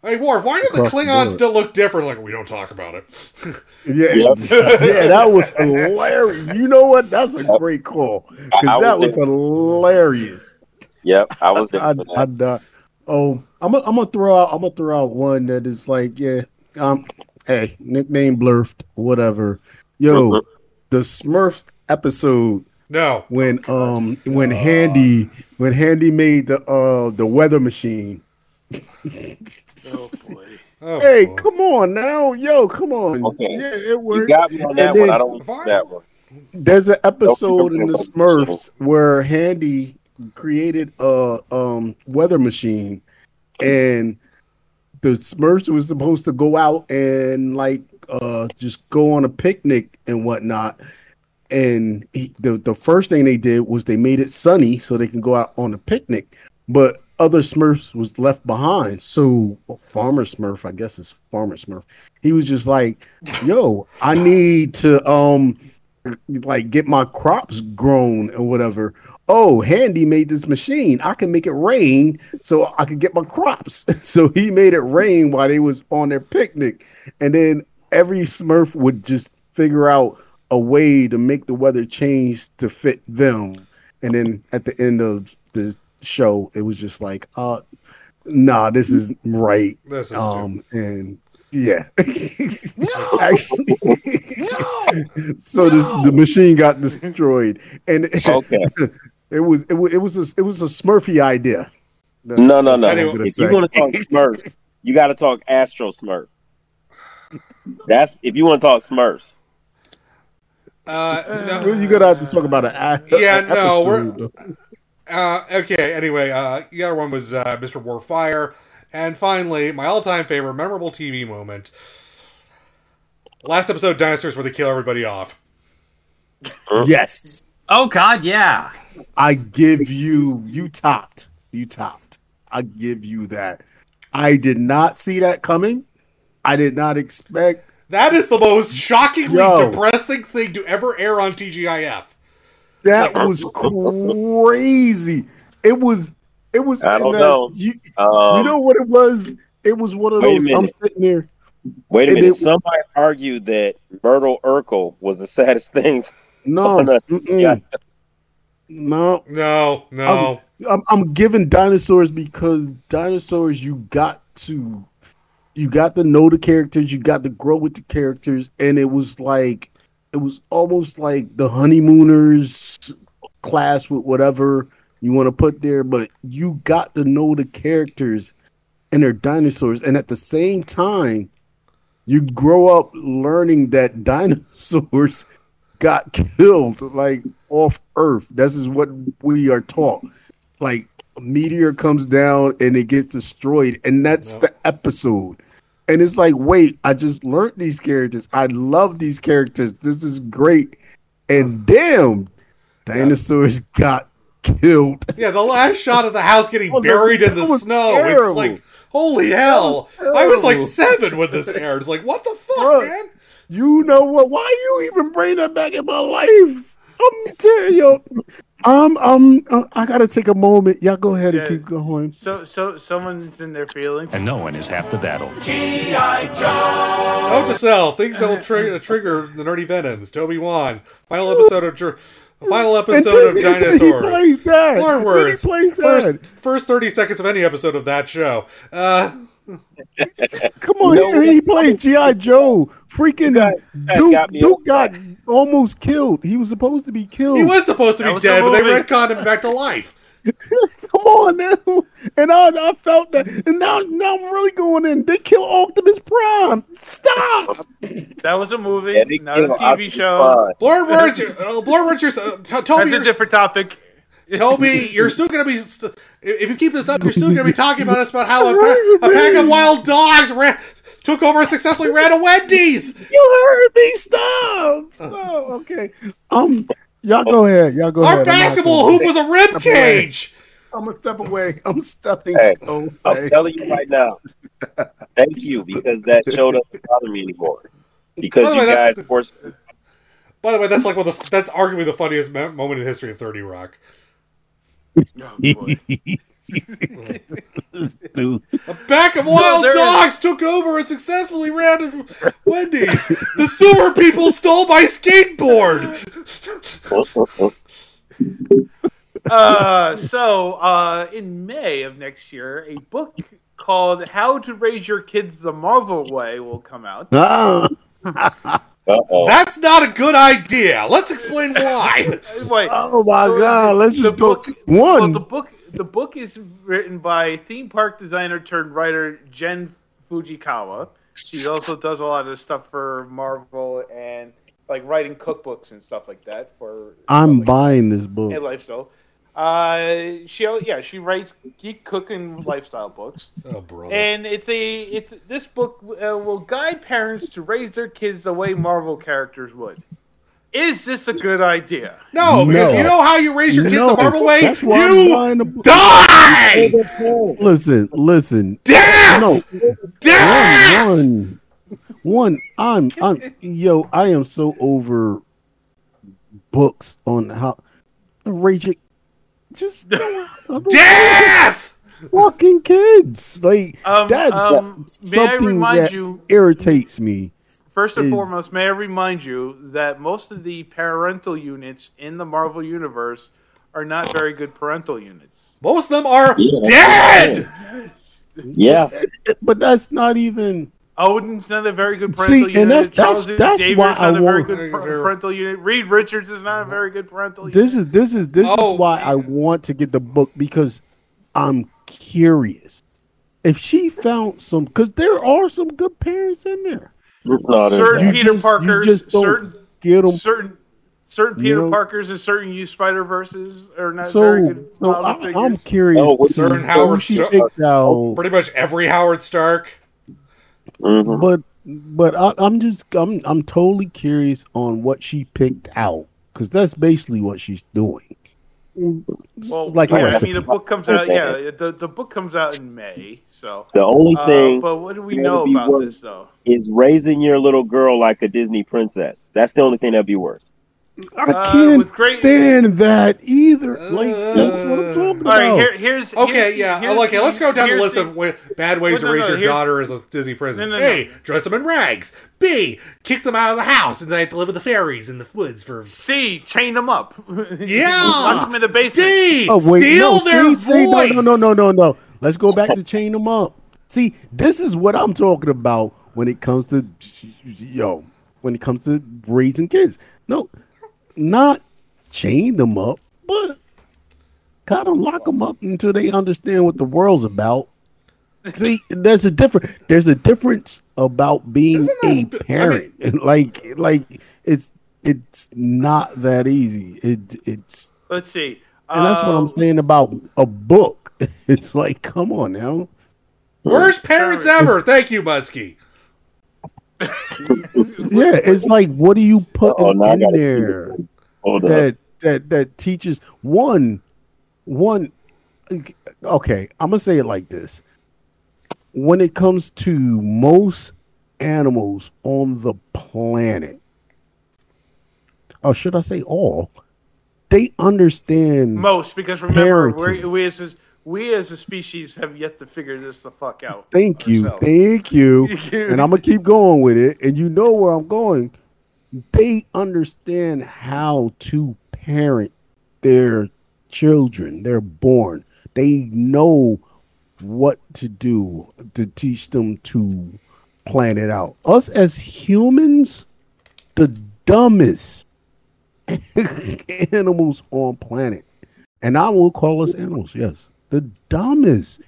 Hey Worf, why do the Across Klingons board. still look different? Like we don't talk about it. Yeah, Yep. yeah, that was hilarious. You know what? That's a great call because that was was hilarious. Yep, I was there I, I, that. I, oh, I'm gonna I'm gonna throw out I'm gonna throw out one that is like yeah, um, hey, nickname blurfed, whatever. Yo, Mhm. the Smurf episode No. when um when Handy when Handy made the uh the weather machine. Oh boy. Oh, hey, boy. come on now, yo, come on. Okay. Yeah, it You got me on that then- one. I don't want that one. There's an episode in the Smurfs where Handy created a um, weather machine, and the Smurfs was supposed to go out and like uh, just go on a picnic and whatnot. And he, the the first thing they did was they made it sunny so they can go out on a picnic, but other Smurfs was left behind. So Farmer Smurf, I guess it's Farmer Smurf. He was just like, "Yo, I need to um." like get my crops grown or whatever. Oh, Handy made this machine. I can make it rain so I can get my crops. so he made it rain while they was on their picnic. And then every Smurf would just figure out a way to make the weather change to fit them. And then at the end of the show, it was just like, uh nah, this is right. This is um and yeah. Actually, so this, the machine got destroyed, and Okay. it was it was it was a, it was a Smurfy idea. That's- No, no, that's no. what I'm gonna If you say. want to talk Smurf, you got to talk Astro Smurf. That's if you want to talk Smurfs. Uh, no. You're gonna have to talk about an a- Yeah, an no, we're- episode. Uh, okay, anyway, uh, the other one was uh, Mr. Warfire. And finally, my all time favorite memorable TV moment. Last episode, Dinosaurs, where they kill everybody off. Yes. Oh God, yeah. I give you you topped. You topped. I give you that. I did not see that coming. I did not expect That is the most shockingly Yo. depressing thing to ever air on TGIF. That was crazy. It was it was I don't and, uh, know. You, Um, you know what it was? It was one of those I'm sitting there. Wait a minute. it- Somebody argued that Myrtle Urkel was the saddest thing. No, on a- no, No, no. I'm, I'm giving dinosaurs because dinosaurs you got to you got to know the characters, you got to grow with the characters, and it was like it was almost like the honeymooners class with whatever you want to put there, but you got to know the characters and they're dinosaurs, and at the same time, you grow up learning that dinosaurs got killed like off Earth. This is what we are taught. Like a meteor comes down and it gets destroyed, and that's the episode. And it's like, wait, I just learned these characters. I love these characters. This is great. And damn, dinosaurs got killed. Yeah, the last shot of the house getting Oh, buried in the snow. terrible. It's like, holy hell. was I was like seven when this aired. It's like, what the fuck, man? You know what? Why are you even bring that back in my life? I'm telling you, um, um, I gotta take a moment. Y'all go ahead and keep going. So, so someone's in their feelings. And no one is half the battle. G.I. Joe. Note to self: things that will tri- trigger the nerdy venoms. Toby Wan. Final episode of Dr- final episode of And then- and Dinosaurs. He plays that. Lauren And then words. He plays that. First, first thirty seconds of any episode of that show. Uh, Come on, No. he, he played GI Joe. Freaking guys Duke, got Duke got almost killed. He was supposed to be killed. he was supposed to be was the dead, but they movie. retconned him back to life. Come on now, and I, I felt that, and now, now I'm really going in. They kill Optimus Prime. Stop. That was a movie, Yeah, they not a TV Optimus show. Prime. Blur words, uh, blur words. you're- Uh, T- Toby, That's a different topic. Toby, you're still gonna be. St- if you keep this up, you're still gonna be talking about us about how a, pa- a pack of wild dogs ran, took over and successfully ran a Wendy's. You heard me. Stop. Stop. Okay. Um. Y'all go ahead. Y'all go Our ahead. I'm basketball gonna- hoop was a rib cage. I'm gonna step away. I'm stepping Hey, away. I'm telling you right now. Thank you because that show doesn't bother me anymore. Because you way, that's- guys forced. By the way, that's like one of the, that's arguably the funniest moment in history of Thirty Rock. Oh, boy. A pack of wild there is- dogs took over and successfully ran a Wendy's. the sewer people stole my skateboard. uh, so uh, in May of next year, a book called "How to Raise Your Kids the Marvel Way" will come out. Ah. Uh-oh. That's not a good idea. Let's explain why. Wait, Oh my So God! Let's the just go book- Well, one. the book the book is written by theme park designer turned writer Jenn Fujikawa. She also does a lot of stuff for Marvel and like writing cookbooks and stuff like that for I'm like, buying this book. and lifestyle. Uh, she yeah she writes geek cooking lifestyle books. Oh, brother. And it's a it's this book uh, will guide parents to raise their kids the way Marvel characters would. Is this a good idea? No, because No. you know how you raise your kids No, the Marvel way? that's why I'm the You die! Listen, listen. Death! No, Death! one, one, one. I'm, I'm, yo, I am so over books on how raise your just Death! fucking kids. Like Um, that's um, may I something remind that you- irritates me. First and is- foremost, may I remind you that most of the parental units in the Marvel universe are not very good parental units. Most of them are Yeah. dead! Yeah. But that's not even. Odin's not a very good See, parental and unit. that's- Charles that's- that's Xavier's why I I a very want- good par- parental unit. Reed Richards is not a very good parental unit. This is this is this Oh. is why I want to get the book because I'm curious. If she found some, because there are some good parents in there. No, there's certain not. Peter just- Parkers, you just don't certain get them. certain certain You Peter know- Parkers and certain you Spider Verses are not very good. so I, I'm curious. Oh, with to certain Howard she Stark- oh, Pretty much every Howard Stark. Mhm. but but I, I'm just I'm I'm totally curious on what she picked out. because that's basically what she's doing. Well, like yeah, I mean, the book comes out. Yeah, the, the book comes out in May. So The only Uh, thing but what do we know about this, though? Is raising your little girl like a Disney princess. That's the only thing that'd be worse. I Uh, can't great- stand that either. Like that's what I'm talking All right, about. here, here's Okay, here's- yeah. here's- okay, let's go down the here's list of wa- bad ways Well, to no, raise no, your daughter as a Disney princess. No, no, no. A. Dress them in rags. B. Kick them out of the house and they have to live with the fairies in the woods for. C. Chain them up. Yeah. Lock them in the basement. D. Oh wait, steal no, their see, see, voice. no, no, no, no, no, no. Let's go back to chain them up. See, this is what I'm talking about when it comes to yo, when it comes to raising kids. No, not chain them up, but kind of lock them up until they understand what the world's about. See, there's a different there's a difference about being a parent. like like it's it's not that easy. It it's Let's see. and that's what Uh, I'm saying about a book. It's like, come on now. Worst parents ever. Thank you, Budsky. Yeah, it's like, what do you put Oh, in there this. Hold up. that that that teaches one one? Okay, I'm gonna say it like this. When it comes to most animals on the planet, or should I say all, they understand most because remember parenting. we're, we as a, we as a species have yet to figure this the fuck out. Thank you, thank you. and I'm gonna keep going with it. And you know where I'm going. They understand how to parent their children. They're born. They know what to do to teach them to plan it out. Us as humans, the dumbest animals on planet. And I will call us animals, yes. The dumbest.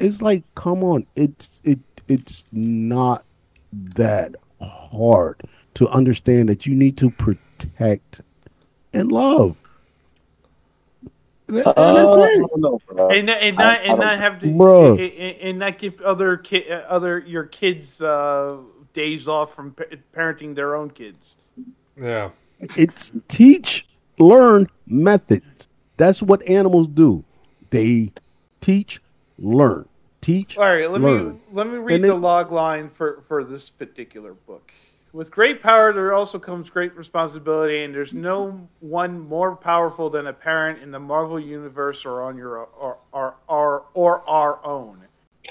It's like, come on, it's it it's not that hard to understand that you need to protect and love. That- and that's Uh, it. don't know, bro. and not, and not I and don't- have to Bruh. and, and- and not give other ki- uh, other your kids uh, days off from pa- parenting their own kids. Yeah. It's teach, learn methods. That's what animals do. They teach, learn. Teach, All right, let me let me read And the log line for for this particular book. With great power, there also comes great responsibility, and there's no one more powerful than a parent in the Marvel universe or on your or or or, or our own.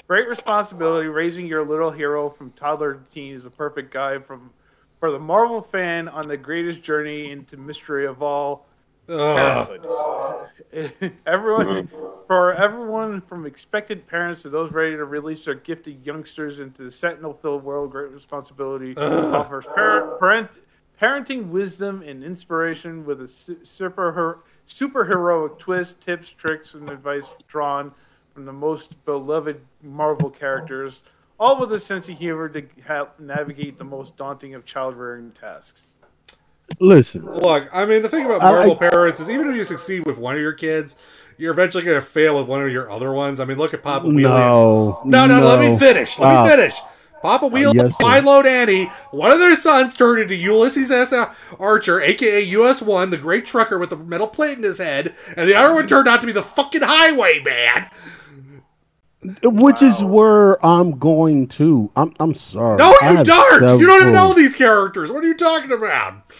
Great responsibility raising your little hero from toddler to teen is a perfect guide from for the Marvel fan on the greatest journey into mystery of all. everyone, for everyone from expected parents to those ready to release their gifted youngsters into the sentinel-filled world, great responsibility offers parent, parent, parenting wisdom and inspiration with a su- super superheroic twist, tips, tricks, and advice drawn from the most beloved Marvel characters, all with a sense of humor to help navigate the most daunting of child-rearing tasks. Listen, Look, I mean, the thing about Marvel I- parents is even if you succeed with one of your kids, you're eventually going to fail with one of your other ones. I mean, look at Papa Wheelie. No, no, no, let me finish. Let Stop. me finish. Papa Wheelie, yes, sir. Philo and Annie, one of their sons turned into Ulysses S. Archer, aka US 1, the great trucker with the metal plate in his head, and the other one turned out to be the fucking highway man. Which is where I'm going to. I'm I'm sorry. No, you don't! You don't even know these characters. What are you talking about?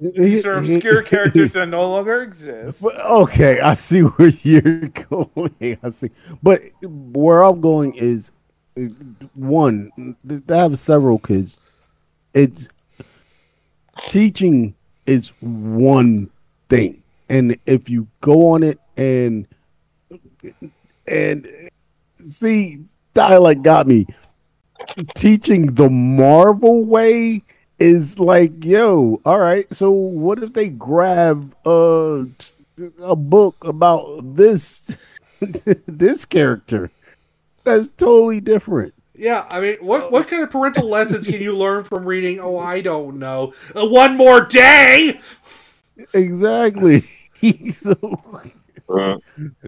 These are obscure characters that no longer exist. But, okay, I see where you're going. I see, but where I'm going is one. They have several kids. It's teaching is one thing, and if you go on it and and see, dialect got me. Teaching the Marvel way is like, yo, all right. So what if they grab uh a book about this this character that's totally different? Yeah, I mean, what what kind of parental lessons can you learn from reading? Oh, I don't know. Uh, one more day. Exactly. so,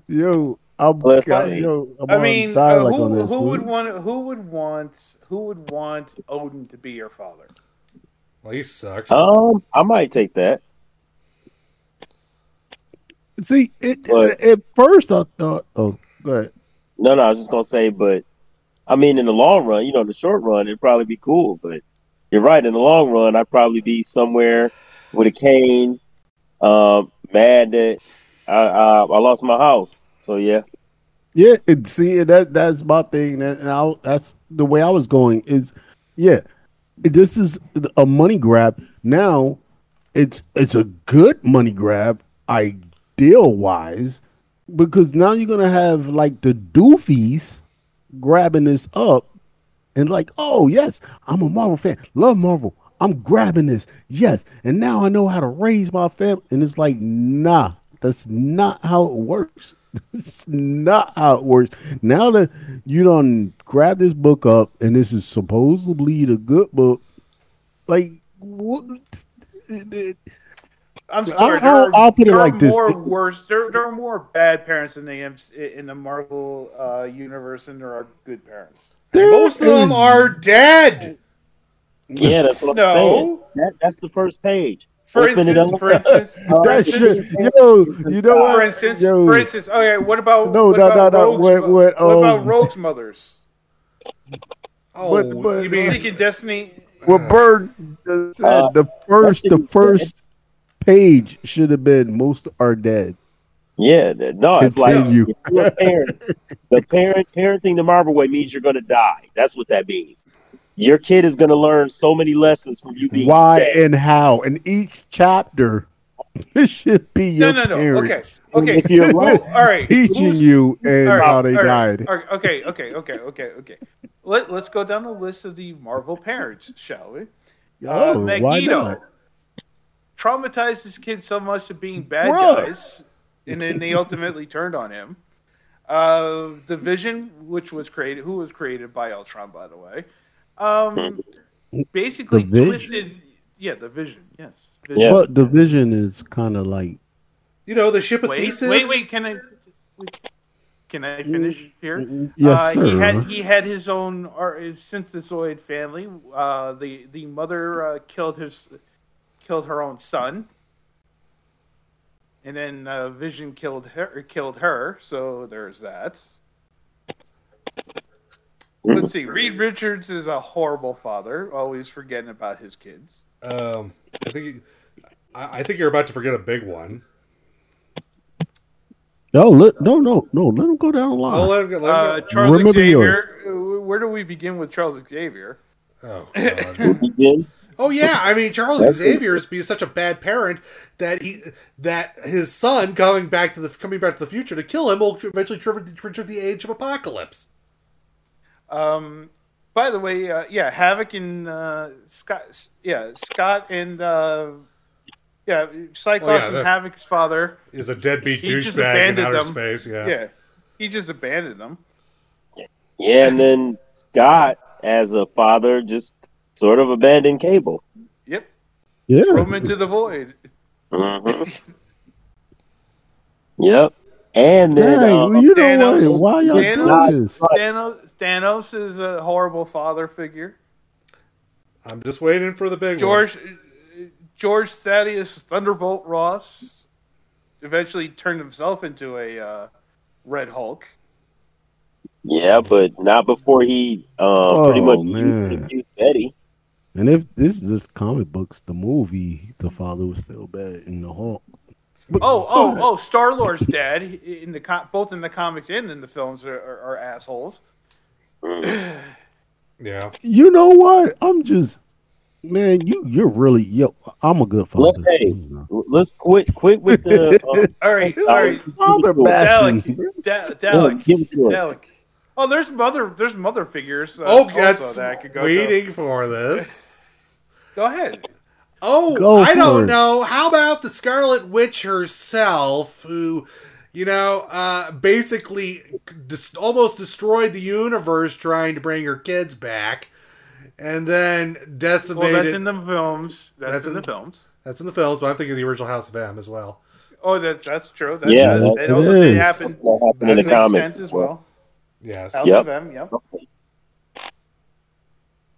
yo, I'm, Well, it's got- funny. yo, I'm I mean, uh, who, on who would want who would want who would want Odin to be your father? Well, he sucked. Um, I might take that. See, it, But- at first I thought, oh, go ahead. No, no, I was just gonna say, but I mean, in the long run, you know, in the short run, it'd probably be cool. But you're right, in the long run, I'd probably be somewhere with a cane, um, mad that I, I I lost my house. So yeah, Yeah, and see that that's my thing. That and I, that's the way I was going. Is yeah, this is a money grab. Now, it's it's a good money grab, ideal wise, because now you're gonna have like the doofies grabbing this up, and like, oh yes, I'm a Marvel fan, love Marvel. I'm grabbing this, yes, and now I know how to raise my family. And it's like, nah, that's not how it works. That's not how it works. Now that you don't grab this book up, and this is supposedly the good book, like what? I'm I'll- sorry. I'll- I'll put it like this. More worse. There, there are more bad parents in the in the Marvel uh, universe than there are good parents. Most of them are dead. yeah, that's what I'm No. saying. That, that's the first page. For Open it instance, up. for instance, All That right, shit, yo, you know what? for instance, Yo. for instance. Okay, what about No, what no, about no, no, Rogue's, what- mo- what, what about um, Rogue's mothers? Oh, But- but- you mean Seeking Destiny. What Bird said, Uh, the first, the first page should have been most are dead. Yeah, that- no, it's Continue. like if you're a parent, the parent parenting the Marvel way means you're gonna die. That's what that means. Your kid is gonna learn so many lessons from you being Why dead. and how, and each chapter it should be No, your no, no. Okay, parents okay. If you're Who- all right. teaching who's- you and all right, how they all right, died. all right, Okay, okay, okay, okay, okay. Let, let's go down the list of the Marvel parents, shall we? Uh, Oh, why Magneto not? traumatized his kid so much of being bad Bruh. guys, and then they ultimately turned on him. Uh, the Vision, which was created, who was created by Ultron, by the way, um, basically The twisted. Yeah, the Vision. Yes. Vision. Yeah. But the vision is kind of like you know the ship of Wait, Theseus? wait, wait. Can I? Can I finish here? Mm, yes, uh, sir. He had he had his own or his synthesoid family. Uh, the the mother uh, killed his killed her own son, and then uh, Vision killed her killed her. So there's that. Let's see. Reed Richards is a horrible father, always forgetting about his kids. Um, I think you- I, I think you're about to forget a big one. no, let, no, no, no. Let him go down the line. Oh, let him go. Let Uh, him go. Charles Remember Xavier. uh, Where do we begin with Charles Xavier? Oh, God. Begin. oh yeah, I mean Charles That's Xavier is being such a bad parent that he that his son coming back to the coming back to the future to kill him will eventually trigger, trigger the age of apocalypse. Um, by the way, uh, yeah, Havoc and uh, Scott, yeah, Scott and uh, yeah, Cyclops Oh, yeah, and Havoc's father. Is a deadbeat douchebag in outer them. space. Yeah. Yeah, he just abandoned them. Yeah, and then Scott, as a father, just sort of abandoned Cable. Yep, yeah, throw him into the void. Mhm. yep. And then Dang, um, you know Thanos- what? Why y'all Thanos- doing this? Thanos, Thanos is a horrible father figure. I'm just waiting for the big one. George George Thaddeus Thunderbolt Ross eventually turned himself into a uh, Red Hulk. yeah, but not before he pretty Oh, much man. used, used Betty. And if this is just comic books, the movie, the father was still bad in the Hulk. But- Oh, oh, oh! Star Lord's dad in the co- both in the comics and in the films are, are, are assholes. Yeah. You know what? I'm just, man. You, you're really, yo. I'm a good father. Let, hey, let's quit quit with the. Uh, All right, It's all like right, father bashing. Dalek, Dalek, give it to us. Dalek. Oh, there's mother, there's mother figures. Uh, Oh, that's that I could go waiting for this. Go ahead. Oh, Go I don't it. know. How about the Scarlet Witch herself, who, you know, uh, basically dis- almost destroyed the universe trying to bring her kids back, and then decimated. Well, that's in the films. That's, That's in, in- the films. That's in the films, but I'm thinking of the original House of M as well. Oh, that's that's true. That's, Yeah, that's, that- it also did is. happen. That happened in the That's comics as well. Yes. House Yep. of M. Yep.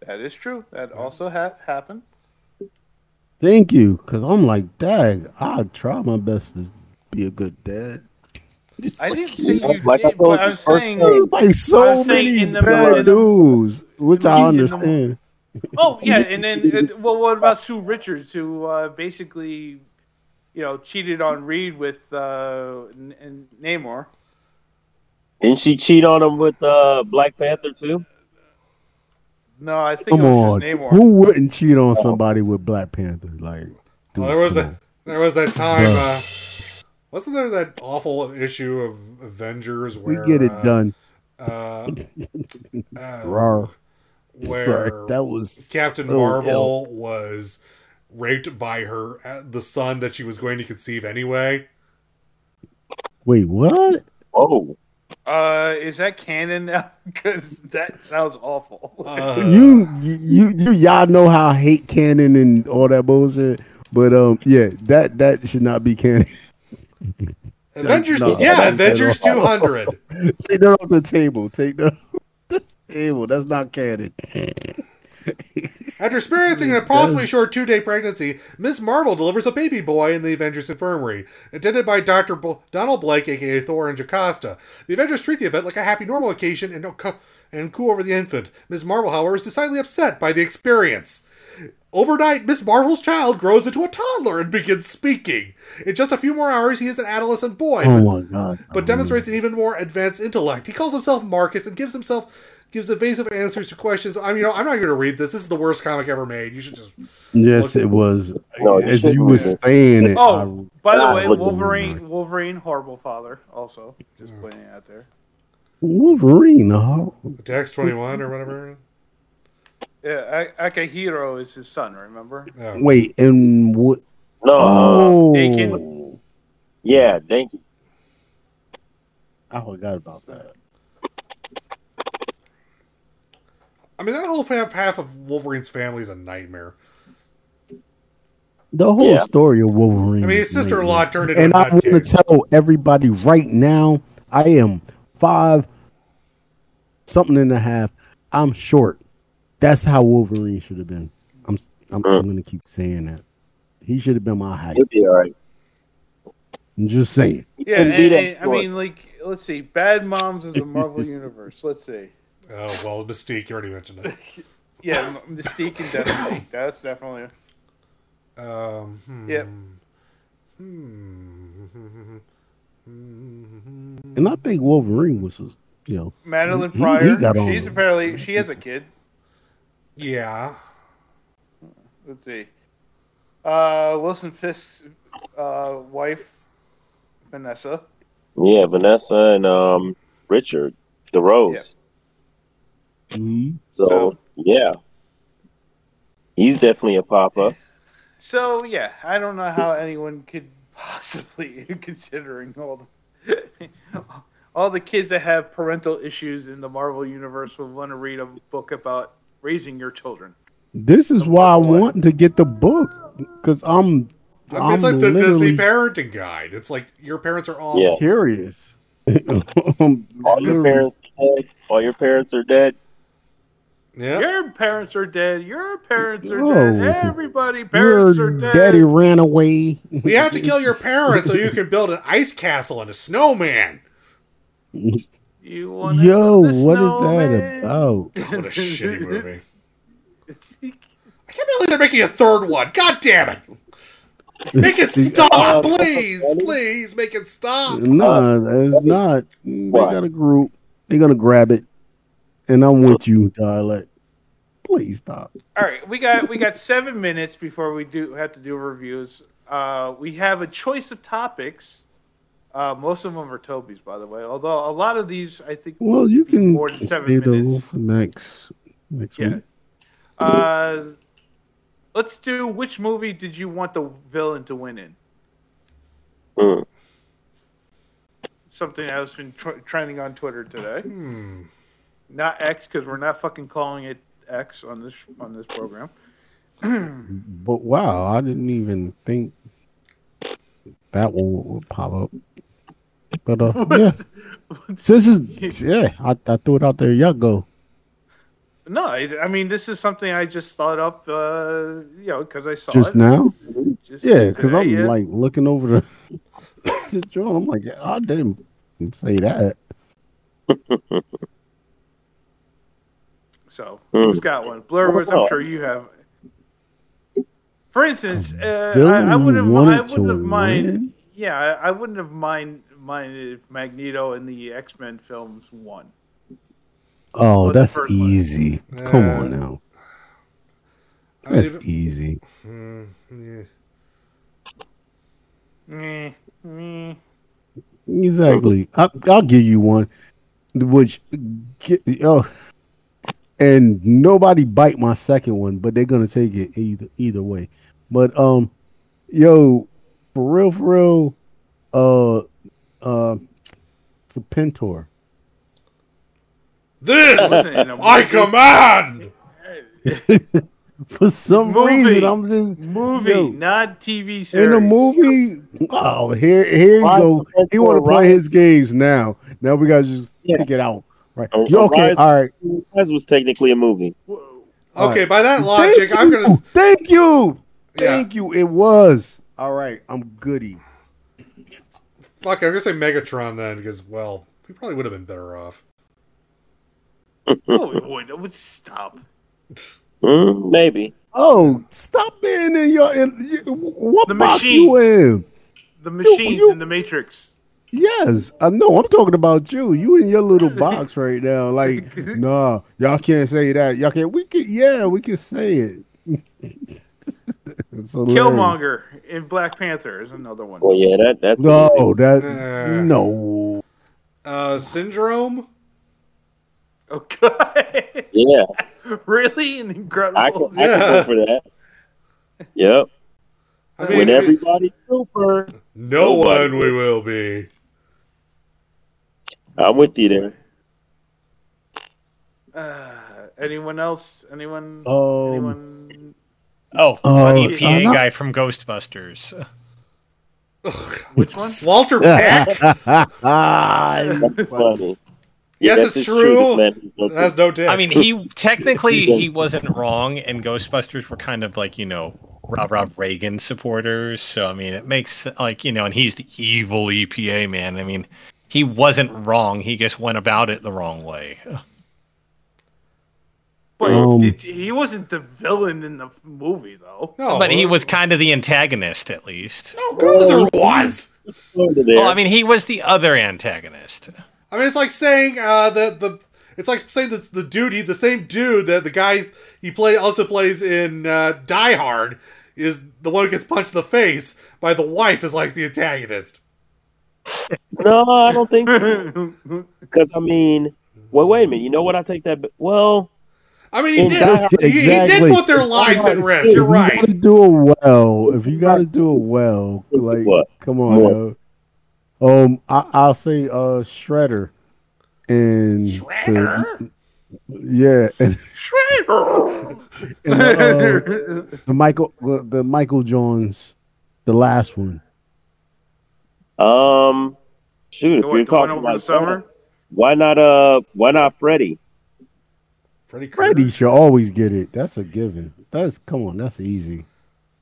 That is true. That also ha- happened. Thank you, because I'm like, dang, I try my best to be a good dad. I didn't say you Like I did, told but you I'm saying. There's like so many the- bad in dudes, which I in the- understand. Oh yeah, and then well, what about Sue Richards, who uh, basically, you know, cheated on Reed with uh, N- N- Namor? Didn't she cheat on him with uh, Black Panther too? No, I think Come it was on, just Namor. who wouldn't cheat on somebody with Black Panther? Like, dude, Well, there was come that. There was that time. Bruh. Uh, wasn't there that awful issue of Avengers where We get it uh, done. Uh, uh, where Sorry, that was Captain so Marvel was raped by her uh, the son that she was going to conceive anyway. Wait, what? Oh, Uh, is that canon now? Because that sounds awful. Uh, you, you, you, y'all know how I hate canon and all that bullshit. But um, yeah, that that should not be canon. Avengers, No, yeah, Avengers two hundred. Take that off the table. Take that off the table. That's not canon. After experiencing an approximately short two day pregnancy, Ms. Marvel delivers a baby boy in the Avengers Infirmary, attended by Dr. B- Donald Blake, aka Thor and Jocasta. The Avengers treat the event like a happy, normal occasion and, co- and coo over the infant. Ms. Marvel, however, is decidedly upset by the experience. Overnight, Miss Marvel's child grows into a toddler and begins speaking. In just a few more hours, he is an adolescent boy, Oh but, my god. but demonstrates an even more advanced intellect. He calls himself Marcus and gives himself gives evasive answers to questions. I mean, you know, I'm not going to read this. This is the worst comic ever made. You should just Yes, it was. No, As you were saying it. Oh, by the I way, wouldn't Wolverine, Wolverine, horrible father. Also, just putting it out there. Wolverine. Oh. Dex twenty one or whatever. Yeah, A- Akihiro is his son. Remember? Oh. Wait, and what? no. Uh, oh, Daken. Yeah, thank you. I forgot about that. I mean, that whole path of Wolverine's family is a nightmare. The whole Yeah. story of Wolverine. I mean, his sister in law turned into And I want to tell everybody right now, I am five something and a half. I'm short. That's how Wolverine should have been. I'm I'm, I'm gonna keep saying that. He should have been my height. You'll be all right. I'm just saying. Yeah, couldn't and, and, I mean, like, let's see, Bad Moms is a Marvel universe. Let's see. Oh well, Mystique. You already mentioned it. Yeah, Mystique and Destiny. That's definitely. Um, hmm. Yep. Hmm. And I think Wolverine was, you know, Madeline he- he Pryor. got she's it. apparently she has a kid. Yeah. Let's see. Uh, Wilson Fisk's uh, wife, Vanessa. Yeah, Vanessa and um Richard, the Rose. mhm. So, So- yeah, he's definitely a papa. So yeah, I don't know how anyone could possibly, considering all the all the kids that have parental issues in the Marvel universe, would want to read a book about raising your children. This is why I want to get the book because I'm. I mean, I'm it's like the Disney parenting guide. It's like your parents are all Yeah. curious. All your parents are dead. All your parents are dead. Yeah. Your parents are dead. Your parents are No. dead. Everybody, parents Your are dead. daddy ran away. We have to kill your parents so you can build an ice castle and a snowman. You want Yo, what is that about? What a shitty movie. I can't believe they're making a third one. God damn it. Make it uh, stop, uh, please. Uh, please make it stop. No, it's not. They got a group. They're gonna grab it, and I'm with you, dialect. Please stop. All right, we got we got seven minutes before we do have to do reviews. Uh, we have a choice of topics. Uh, most of them are Toby's, by the way. Although a lot of these, I think, Well, you can more than seven stay those minutes. for next next Yeah. week. Uh, let's do. Which movie did you want the villain to win in? Hmm. Something that has been tr- trending on Twitter today. Hmm. Not X because we're not fucking calling it X on this on this program. But wow, I didn't even think that one would pop up. But uh, yeah, this is yeah. I, I threw it out there. Y'all go. No, I, I mean this is something I just thought up, uh, you know, because I saw Just it. now? Just Yeah, because I'm yeah. like looking over the to John. I'm like, I didn't say that. So who's got one? Blurwoods, I'm sure you have. For instance, uh, I, I wouldn't. I wouldn't have mind. win? Yeah, I, I wouldn't have mind minded if Magneto in the X Men films won. Oh, Or the that's first one. easy. Come Yeah. on now. That's even- easy. Mm, yeah. Meh, meh. Exactly. I, I'll give you one, which get, oh, and nobody bite my second one, but they're gonna take it either either way. But um, yo, for real, for real, uh, uh, it's a Pentor. This Wasn't in a I movie. command. For some Movie. reason, I'm just Movie, yo, not TV series. in a movie. Oh, here, here you go. He want to play Rise- his games now. Now we gotta just Yeah. take it out, right? Uh, Yo, okay, Rise- all right. Rise was technically a movie. All Okay, right. by that logic, Thank I'm you. gonna. Thank you. Yeah. Thank you. It was. All right. I'm goody. Fuck, I'm gonna say Megatron then, because well, we probably would have been better off. No, it would. Would stop. Mm, maybe. Oh, stop being in your. In, you- what The box you in? The machines you- in the Matrix. Yes, I know. I'm talking about you. You in your little box right now. Like, nah, y'all can't say that. Y'all can't. We can. Yeah, we can say it. It's hilarious. Killmonger in Black Panther is another one. Well, yeah, that that's No, that Uh. no. Uh, Syndrome. Okay. yeah. really? An incredible. I can, I can go for that. Yep. I mean, when everybody's super, No Nobody one we will be. I'm with you there. Uh, anyone else? Anyone? Um, anyone? Oh, Oh, the EPA uh, not- guy from Ghostbusters. Which one? Walter Peck. That's funny. Yeah, yes, it's his true. man. That's no dick. I mean, he technically he wasn't wrong, and Ghostbusters were kind of like you know Rob Rob Reagan supporters. So I mean, it makes like you know, and he's the evil EPA man. I mean, he wasn't wrong. He just went about it the wrong way. But Um, did, he wasn't the villain in the movie, though. no, but he was kind of the antagonist, at least. No, Gozer was. Well, I mean, he was the other antagonist. I mean, it's like saying uh, that the. It's like saying that the dude, he, the same dude that the guy he play also plays in uh, Die Hard, is the one who gets punched in the face by the wife is like the antagonist. no, I don't think so. Because I mean, well, wait a minute. You know what? I take that. Well, I mean, he In did. Die He, he did put their lives at risk. If You're you right. gotta do it well. If you gotta do it well, like, What? come on, What? yo. Um, I, I'll say uh Shredder and the, yeah, and, and uh, the Michael the Michael Jones, the last one. um, shoot, if The one- you're talking about the summer? why not? Uh, why not Freddy? Freddy Krueger. Freddie should always get it. That's a given. That's come on, that's easy.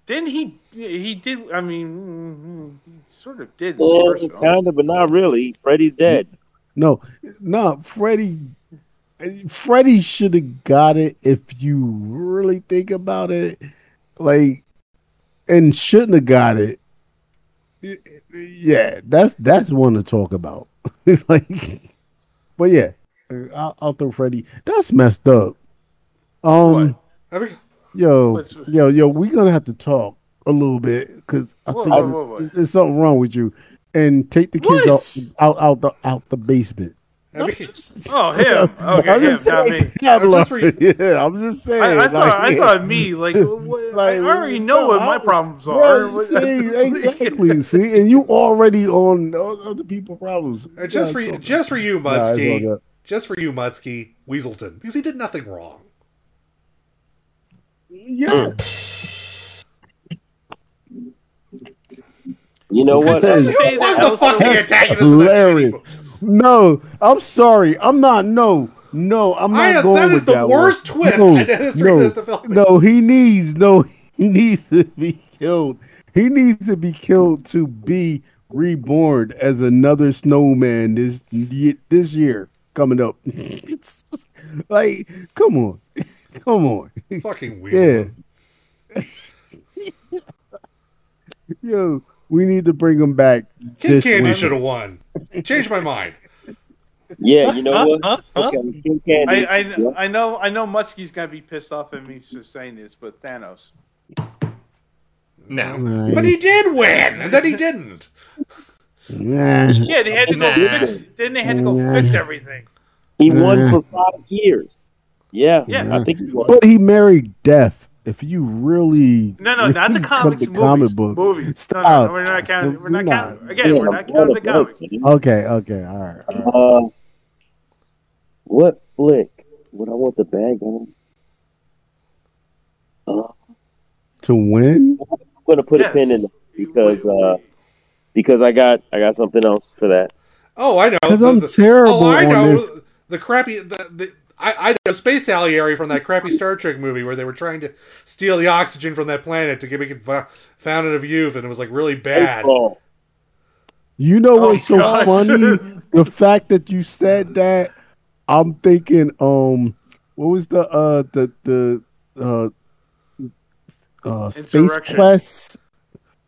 Didn't he? He did. I mean, mm, he sort of did. in Yeah, kind of, but not really. Freddy's dead. No, no, Freddie. Freddie should have got it if you really think about it, like, and shouldn't have got it. Yeah, that's that's one to talk about. It's like, but yeah, I'll, I'll throw Freddie. That's messed up. Um, I mean, yo, What's- yo, yo, we gonna have to talk a little bit because I Whoa, think whoa, whoa, whoa. there's- there's something wrong with you. And take the kids What? out, out, out the out the basement. I mean, Oh, him. Okay, I'm just him, not saying, me. catalog. just re- yeah, I'm just saying. I, I thought. like, I thought me. Like, what, Like, I already know no, what my I- problems are. Right, see, exactly. See, and you already on other people's problems. uh, just for you, talk- just for you, Nah, it's all Mutsky. good. just for you, Mutsky. Weselton, because he did nothing wrong. Yeah, hmm. You know what? That is- Say that What's the also- fucking That's antagonist of hilarious. no, I'm sorry. I'm not. No, no, I'm not I am- going that is with the that worst one. twist No, in the history of no, this film. no, he needs no, he needs to be killed. He needs to be killed to be reborn as another snowman this this year coming up. it's like, come on, come on, Fucking weasel. yeah. Yo, we need to bring him back. King Candy should have won. Changed my mind. Yeah, you know what? Huh? Huh? Okay, King Candy. I, I, Yeah. I know I know Muskie's gonna be pissed off at me for saying this, but Thanos. No. But he did win, and then he didn't. Nah. Yeah, they had to go Nah. fix. Then they had to go Nah. fix everything. He won Uh. for five years. Yeah, Yeah. I think he won. But he married death. If you really No, no, not the comics. the movies. comic book, Movies. stop. No, no, we're not counting. We're not counting. Again, Yeah, we're not counting the trying comics. think. Okay, okay, all right. All right. Uh, what flick would I want the bad guys? Uh, To win? I'm gonna put Yes. a pin in it because uh, because I got I got something else for that. Oh, I know. 'Cause The- I'm the- terrible Oh, I know. this. The crappy. The, the, I, I know Space Salieri from that crappy Star Trek movie where they were trying to steal the oxygen from that planet to give it fo- Fountain of Youth, and it was like really bad. Baseball. You know Oh, what's so gosh. funny? The fact that you said that, I'm thinking, um, what was the uh the the uh uh Space Quest?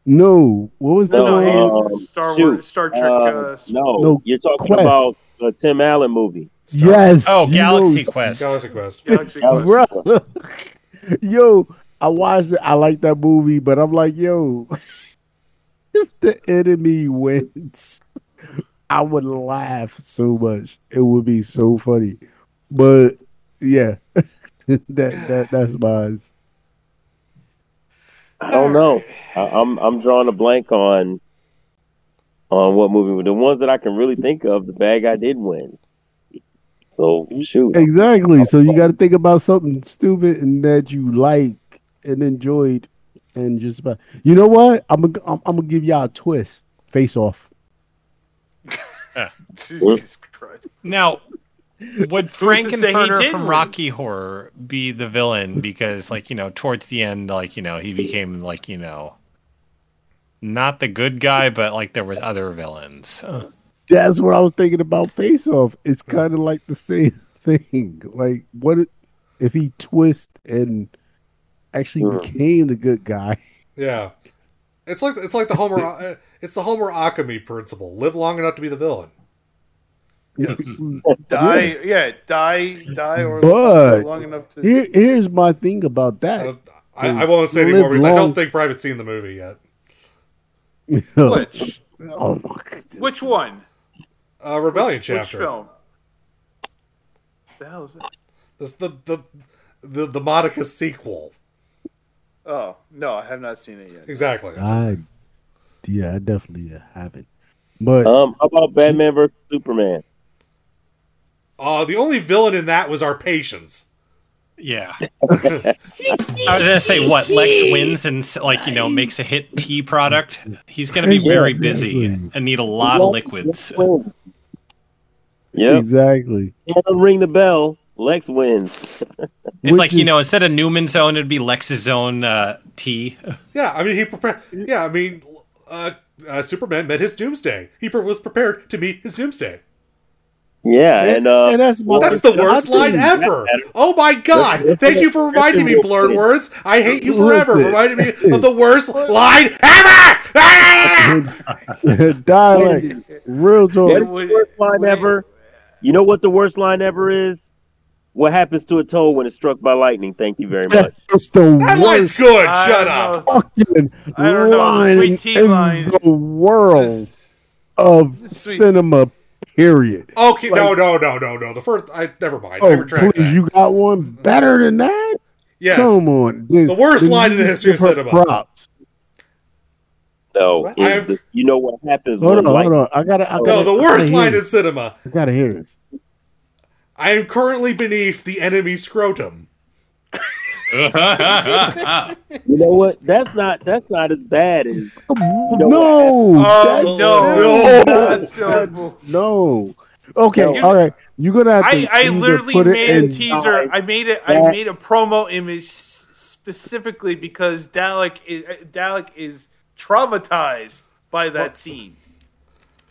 No, what was the No, one? no, Um, Star shoot. Wars, Star Trek. Uh, Uh, no, No, you're talking Quest. about the Tim Allen movie. yes. Oh, Galaxy Quest. Galaxy Quest. Galaxy That was- Quest. Bro, yo, I watched it. I like that movie, but I'm like, yo, if the enemy wins, I would laugh so much. It would be so funny. But yeah, that that that's mine. I don't know. I, I'm I'm drawing a blank on on what movie. The ones that I can really think of, the bad guy did win. So shoot. Exactly. So you got to think about something stupid and that you like and enjoyed, and just about. You know what? I'm gonna I'm, I'm gonna give y'all a twist. Face off. Jesus Christ. Now, would to say Frank-N-Furter from? Rocky Horror be the villain? Because, like, you know, towards the end, like, you know, he became, like, you know, not the good guy, but, like, there was other villains. That's what I was thinking about Face Off. It's kind of like the same thing. Like, what if- if he twist and actually Hmm. became the good guy? Yeah, it's like it's like the Homer. uh, it's the Homer Akami principle: live long enough to be the villain. Die, yeah, die, die, or But long enough to. Here, here's my thing about that. I, I won't say Live anymore because I don't think Private's seen the movie yet. Which? Oh my god. Which one? Uh, Rebellion Which chapter. film? The hell is it? This the the the the Monica sequel. Oh no, I have not seen it yet. Exactly. I, yeah, I definitely haven't. But Um, how about Batman versus Superman? Uh, the only villain in that was our patience. yeah. I was going to say, what? Lex wins and, like, you know, makes a hit tea product. He's going to be very busy and need a lot of liquids. Yep. exactly. Can't ring the bell. Lex wins. It's Which like, you is- know, instead of Newman's own, it'd be Lex's own uh, tea. Yeah, I mean he prepared. Yeah, I mean, uh, uh, Superman met his doomsday. He pre- was prepared to meet his doomsday. Yeah, and uh, and that's my That's the worst line ever. Oh my god! Let's- Thank you for reminding me, blurred words. I hate you forever. Listen. Reminding me of the worst line ever. Dialect. Real talk. is the worst line ever? You know what the worst line ever is? What happens to a toad when it's struck by lightning? Thank you very much. That's the That line's worst good. I Shut up. know. fucking I don't know, line sweet in line. the world of Sweet- cinema. Period. Okay, no, Like- no, no, no, no. The first, I never mind. I Oh, retract please, that. you got one better than that? yes, Come on, dude. The worst Then line in the history of give her cinema. Props. No, What? is I you know what happens Hold on, lightning? hold on. I gotta. I no, gotta the I gotta worst line in cinema. I gotta hear this. I am currently beneath the enemy scrotum. You know what? That's not that's not as bad as know no, Oh no, No. No. Okay, No. all right. You're gonna have to. I, I literally put it made a in- teaser. I made it. I made a promo image specifically because Dalek is uh, Dalek is traumatized by that scene.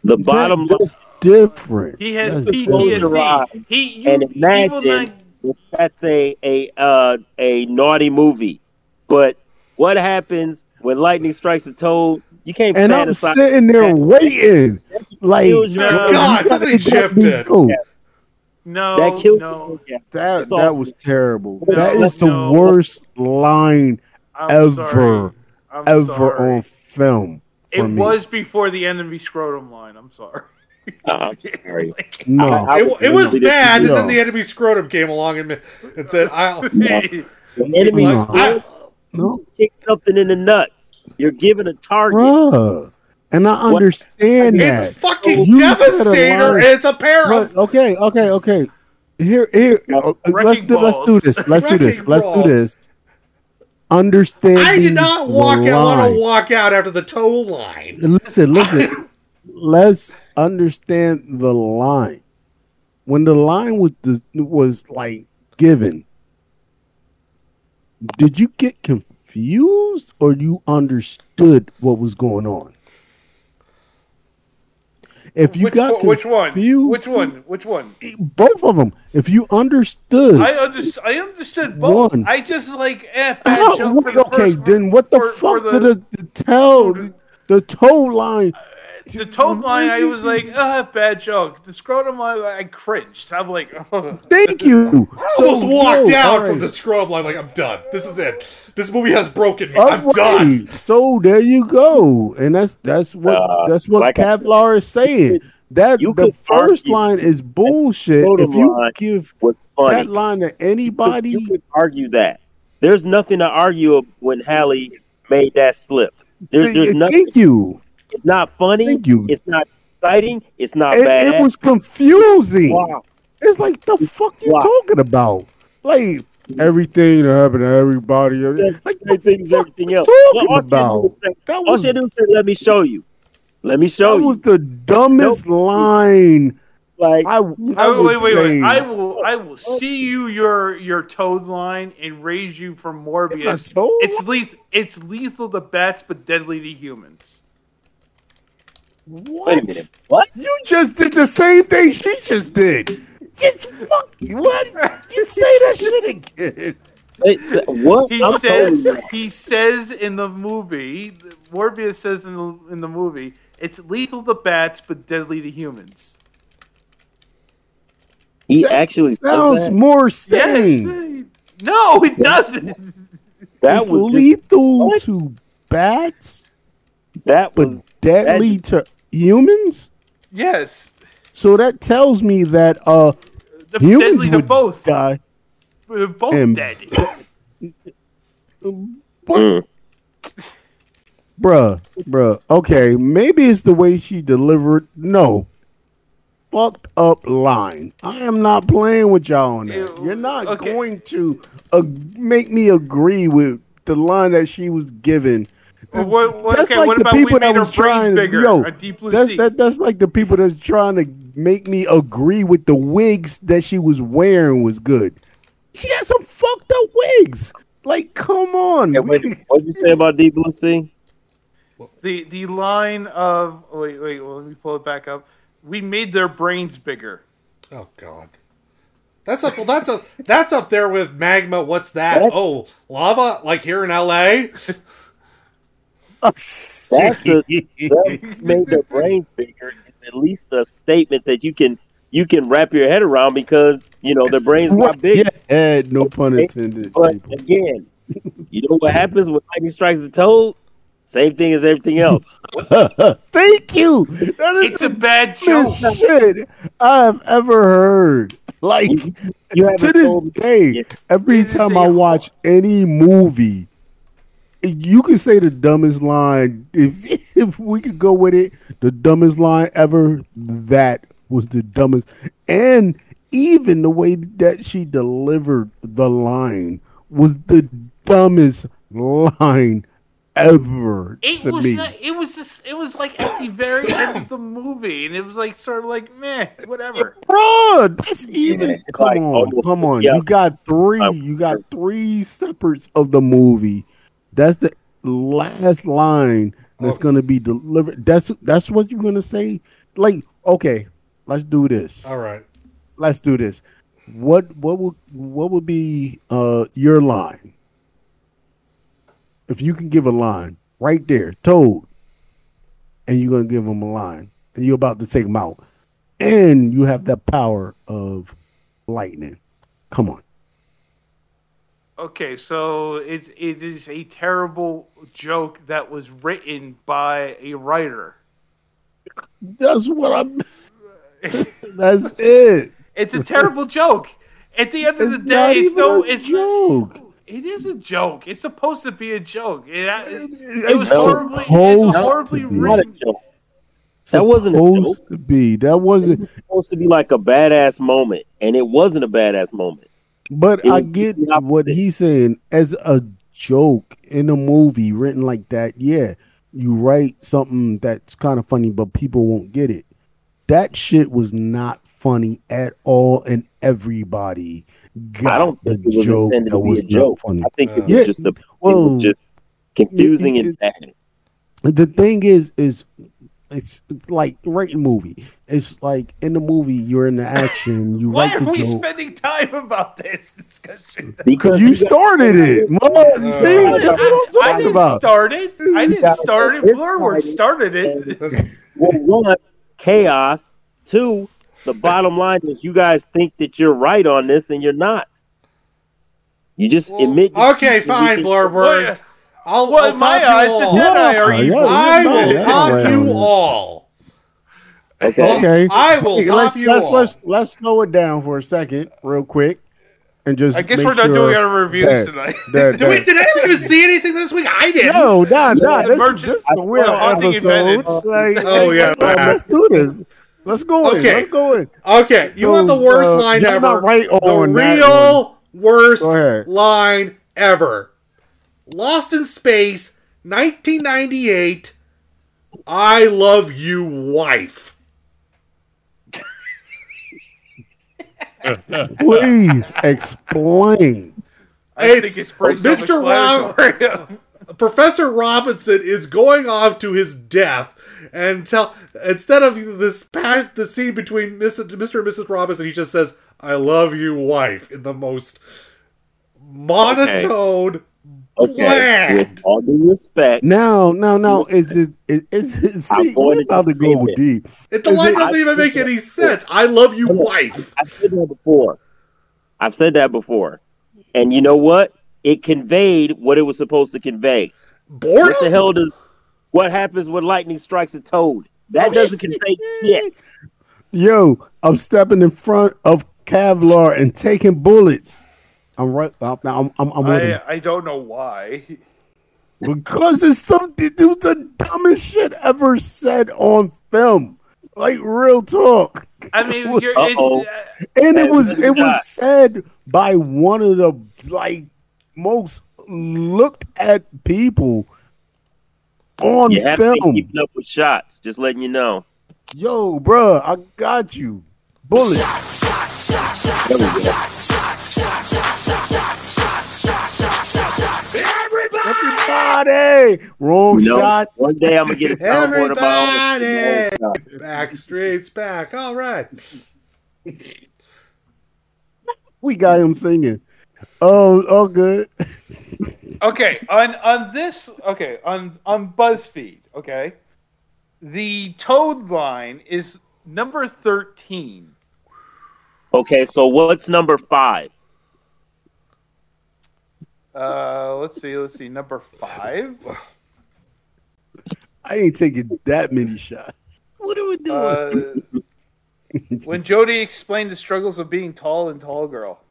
The bottom line That's different. He has That's PTSD. eyes He you, and he will not imagine if that's a a uh, a naughty movie. But what happens when lightning strikes a toad? You can't And I'm sitting there waiting, like kills God, gotta somebody let me shifted. No, that kills no. you. That That's that was terrible. No, that is the no. worst line I'm ever, ever sorry. on film. It me. was before the enemy scrotum line. I'm sorry. Oh, I'm sorry. no. I- I It, it was really disagree. bad, and then the enemy scrotum came along and, and said, "I'll." The enemy No. I- no, kick something in the nuts. You're given a target. bruh. And I understand that. It's fucking You said a devastator. It's a pair of okay, okay, okay. Here, here. uh, uh, let's do, let's do this. Let's do this. Let's do this. Understand. I did not walk out. I Want to walk out after the toe line. Listen, listen. Let's understand the line. When the line was was like given, did you get confused or you understood what was going on? If you which, got one- which one? Which one? Which one? both of them. If you understood, I understood. I understood both. One. I just like eh, wait, the okay, first then what the for- fuck for did the- the, the tell the toe line? The toad line, I was like, ah, bad joke. The scrotum line, I cringed. I'm like, oh. Thank you. I almost walked yo, out all from the scrub line like I'm done. This is it. This movie has broken me. All I'm done. So there you go, and that's that's what Uh, that's what like I Kevlar is saying. That you the first argue line is bullshit. If you line give that line to anybody, You could argue that. There's nothing to argue when Halle made that slip. There's, there's nothing. thank you. It's not funny. Thank you. It's not exciting. It's not It, bad. it was confusing. Wow. It's like the fuck you Wow. talking about? Like everything that happened to everybody. Like Same the fuck everything else. talking Well, about? had was say- That all was she do was say, "Let me show you." Let me show that you. was the dumbest line. like I, I wait, wait, say. wait! I will, I will see you your your toad line and raise you from Morbius. It's lethal. It's lethal to bats, but deadly to humans. What? wait a minute. What? You just did the same thing she just did. Get fuck what? You say that shit again. It's- what? He I'm says he says in the movie, Morbius says in the in the movie, it's lethal to bats, but deadly to humans. He actually said Sounds that. more sane. Yes. No, it doesn't. That it's was lethal What? to bats, that but was deadly to humans. Yes, So that tells me that uh the humans deadly would both. die. They're both And- dead. What? Mm. Bruh, bruh. Okay, maybe it's the way she delivered. No. Fucked up line. I am not playing with y'all on that. You're not okay. going to uh, make me agree with the line that she was given. Well, what, what, That's okay, like the people that made was trying bigger? yo, a deep blue that's that, that's like the people that's trying to make me agree with the wigs that she was wearing was good. She had some fucked up wigs. Like, come on. Yeah, what did you say about Deep Blue Sea? The the line of oh, wait wait well, let me pull it back up. We made their brains bigger. Oh God. That's up. Well, that's a that's up there with magma. What's that? That's- Oh, lava, like here in L.A. That's the that made their brains bigger. It's at least a statement that you can you can wrap your head around because you know their brains got big. Yeah, eh, no pun intended. But people. again, you know what happens when lightning strikes the toad? Same thing as everything else. Thank you. That is It's the a bad joke. shit I've ever heard. Like You haven't to this day, yet. every time I watch any movie, you can say the dumbest line. If if we could go with it, the dumbest line ever. That was the dumbest, and even the way that she delivered the line was the dumbest line ever It to was me. not, it was just it was like at the very end of the movie, and it was like sort of like meh, whatever. Bro, that's even. it's Come like on, almost- come on. yeah. You got three. Um, You got three separates of the movie. That's the last line that's Oh. gonna be delivered. That's that's what you're gonna say. like okay, let's do this. All right. Let's do this. What what would what would be uh your line? If you can give a line right there, Toad, and you're gonna give him a line, and you're about to take him out, and you have that power of lightning. Come on. Okay, so it it is a terrible joke that was written by a writer. That's what I'm. That's it. It's a terrible joke. At the end of the day, not it's even no, a it's joke. It is a joke. It's supposed to be a joke. It, it, It's was horribly, it's horribly to be. Not a written. joke. That wasn't a Supposed joke. to be. That wasn't. supposed to be like a badass moment, and it wasn't a badass moment. But I get what he's saying as a joke in a movie written like that. Yeah, you write something that's kind of funny, but people won't get it. That shit was not funny at all, and everybody got I don't the think it was joke that was a joke. funny. I think it was Yeah, just a, it well, was just confusing it- and bad. The thing is, is it's, it's like writing movie. It's like in the movie, you're in the action, you Why write are the we joke. spending time about this discussion? Because you started it. Mom, you see, I, that's what I'm I talking didn't about. start it. I didn't start it. get Blurword started it. Well, one, chaos. Two, the bottom line is you guys think that you're right on this, and you're not. You just admit. Okay, fine, blur words. I'll, Well, I'll in my eyes, you the all. Jedi are evil. I will yeah, top yeah. you all. Okay. Okay. I will Hey, top let's, you let's, all. let's let's slow it down for a second, real quick, and just. I guess we're not sure doing our reviews that- tonight. that- Did, we, did anyone even see anything this week? I didn't. No, nah, nah. Yeah, This is Merchant- this is a weird well, episode. Like, Oh, yeah, let's, let's do this. Let's go in. Okay. Let's go in. Okay, you So, want the worst uh, line you're ever? not right the on that real worst Go ahead. line ever. Lost in Space, 1998. I love you, wife. Please explain. I It's, it's Mr. Rob. Professor Robinson is going off to his death, and tell instead of this pa- the scene between Mr. and Mrs. Robinson, he just says, "I love you, wife," in the most monotone, Okay. Bland. With all due respect, Now, now, now, is it? Is, is it? See, I'm we're going to about to say go this. deep. It, the Is line it- doesn't even make any sense. I love you, wife. I've said that before. I've said that before. And you know what? It conveyed what it was supposed to convey. What the hell does what happens when lightning strikes a toad? That oh, doesn't convey shit. Yo, I'm stepping in front of Kevlar and taking bullets. I'm right. I'm I'm I'm, I'm. I, I don't know why. because it's some it was the dumbest shit ever said on film. Like real talk. I mean, you're, Uh-oh. Uh, and it was it was said by one of the like most looked at people on You have to be film. keeping up with shots. Just letting you know. Yo, bruh, I got you. Bullets. There we go. Everybody. Wrong You know, shot. one day I'm gonna get a soundboard about Everybody, back streets back. All right. We got him singing. Oh, oh, good. okay, on on this, okay, on on BuzzFeed, okay, the Toad line is number thirteen. Okay, so what's number five? Uh, let's see, let's see, number five. I ain't taking that many shots. What are we doing? Uh, when Jody explained the struggles of being tall and tall girl.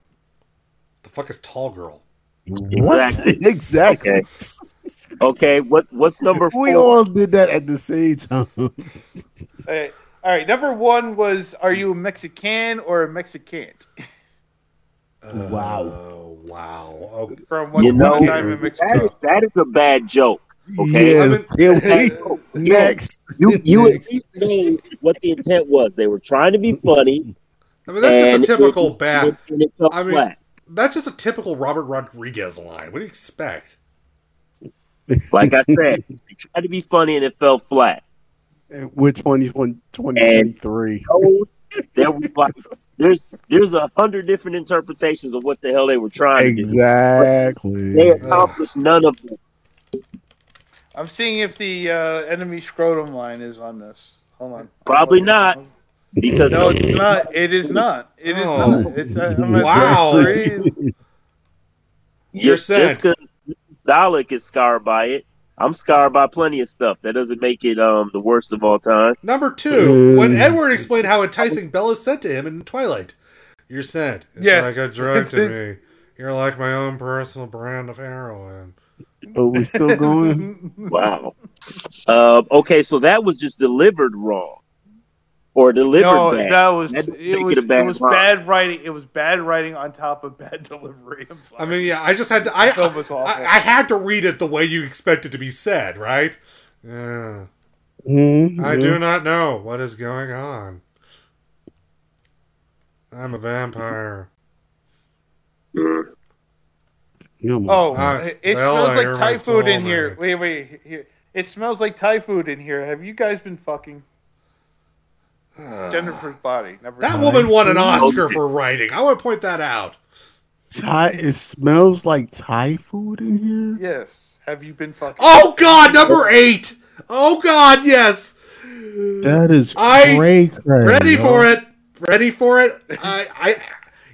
The fuck is tall girl? what? exactly. Exactly. Okay. Okay, what what's number four? We all did that at the same time. All right, all right, number one was Are you a Mexican or a Mexicant? Uh, wow. Oh wow. Okay. From one you know, Upon time in Mexico. is, that is a bad joke. Okay, Yeah, I mean- can we- next. you you at least know what the intent was. They were trying to be funny. I mean, that's just a typical it, bad. It, it I mean, flat. that's just a typical Robert Rodriguez line. What do you expect? Like I said, they tried to be funny and it fell flat. Which one is one twenty three? told there was like there's there's a hundred different interpretations of what the hell they were trying to Exactly. They accomplished none of them. I'm seeing if the uh, enemy scrotum line is on this. Hold on. Probably not. Because no, it's not. It is not. It is Oh. not. It's, uh, I'm Wow. 33. You're just sad. because Dalek is scarred by it, I'm scarred by plenty of stuff. That doesn't make it um the worst of all time. Number two, when Mm. Edward explained how enticing Bella said to him in Twilight, "You're sad. It's Yeah. like a drug to me. You're like my own personal brand of heroin." Oh, we still going? Wow. Uh, okay, so that was just delivered wrong, or delivered No, bad. that was That it was a bad it was line. bad writing. It was bad writing on top of bad delivery. I'm sorry. I mean, yeah, I just had to. I, That was awful. I, I had to read it the way you expect it to be said, right? Yeah. Mhm, I do not know what is going on. I'm a vampire. You Oh, Uh, it it Bella, smells like Thai food in here. Wait, wait, here. It smells like Thai food in here. Have you guys been fucking? Jennifer's body. Never That woman won an Oscar for writing. I want to point that out. Thai. It smells like Thai food in here. Yes. Have you been fucking? Oh God, number eight. Oh God, yes. That is I cray cray. Ready yo. for it. Ready for it. I, I.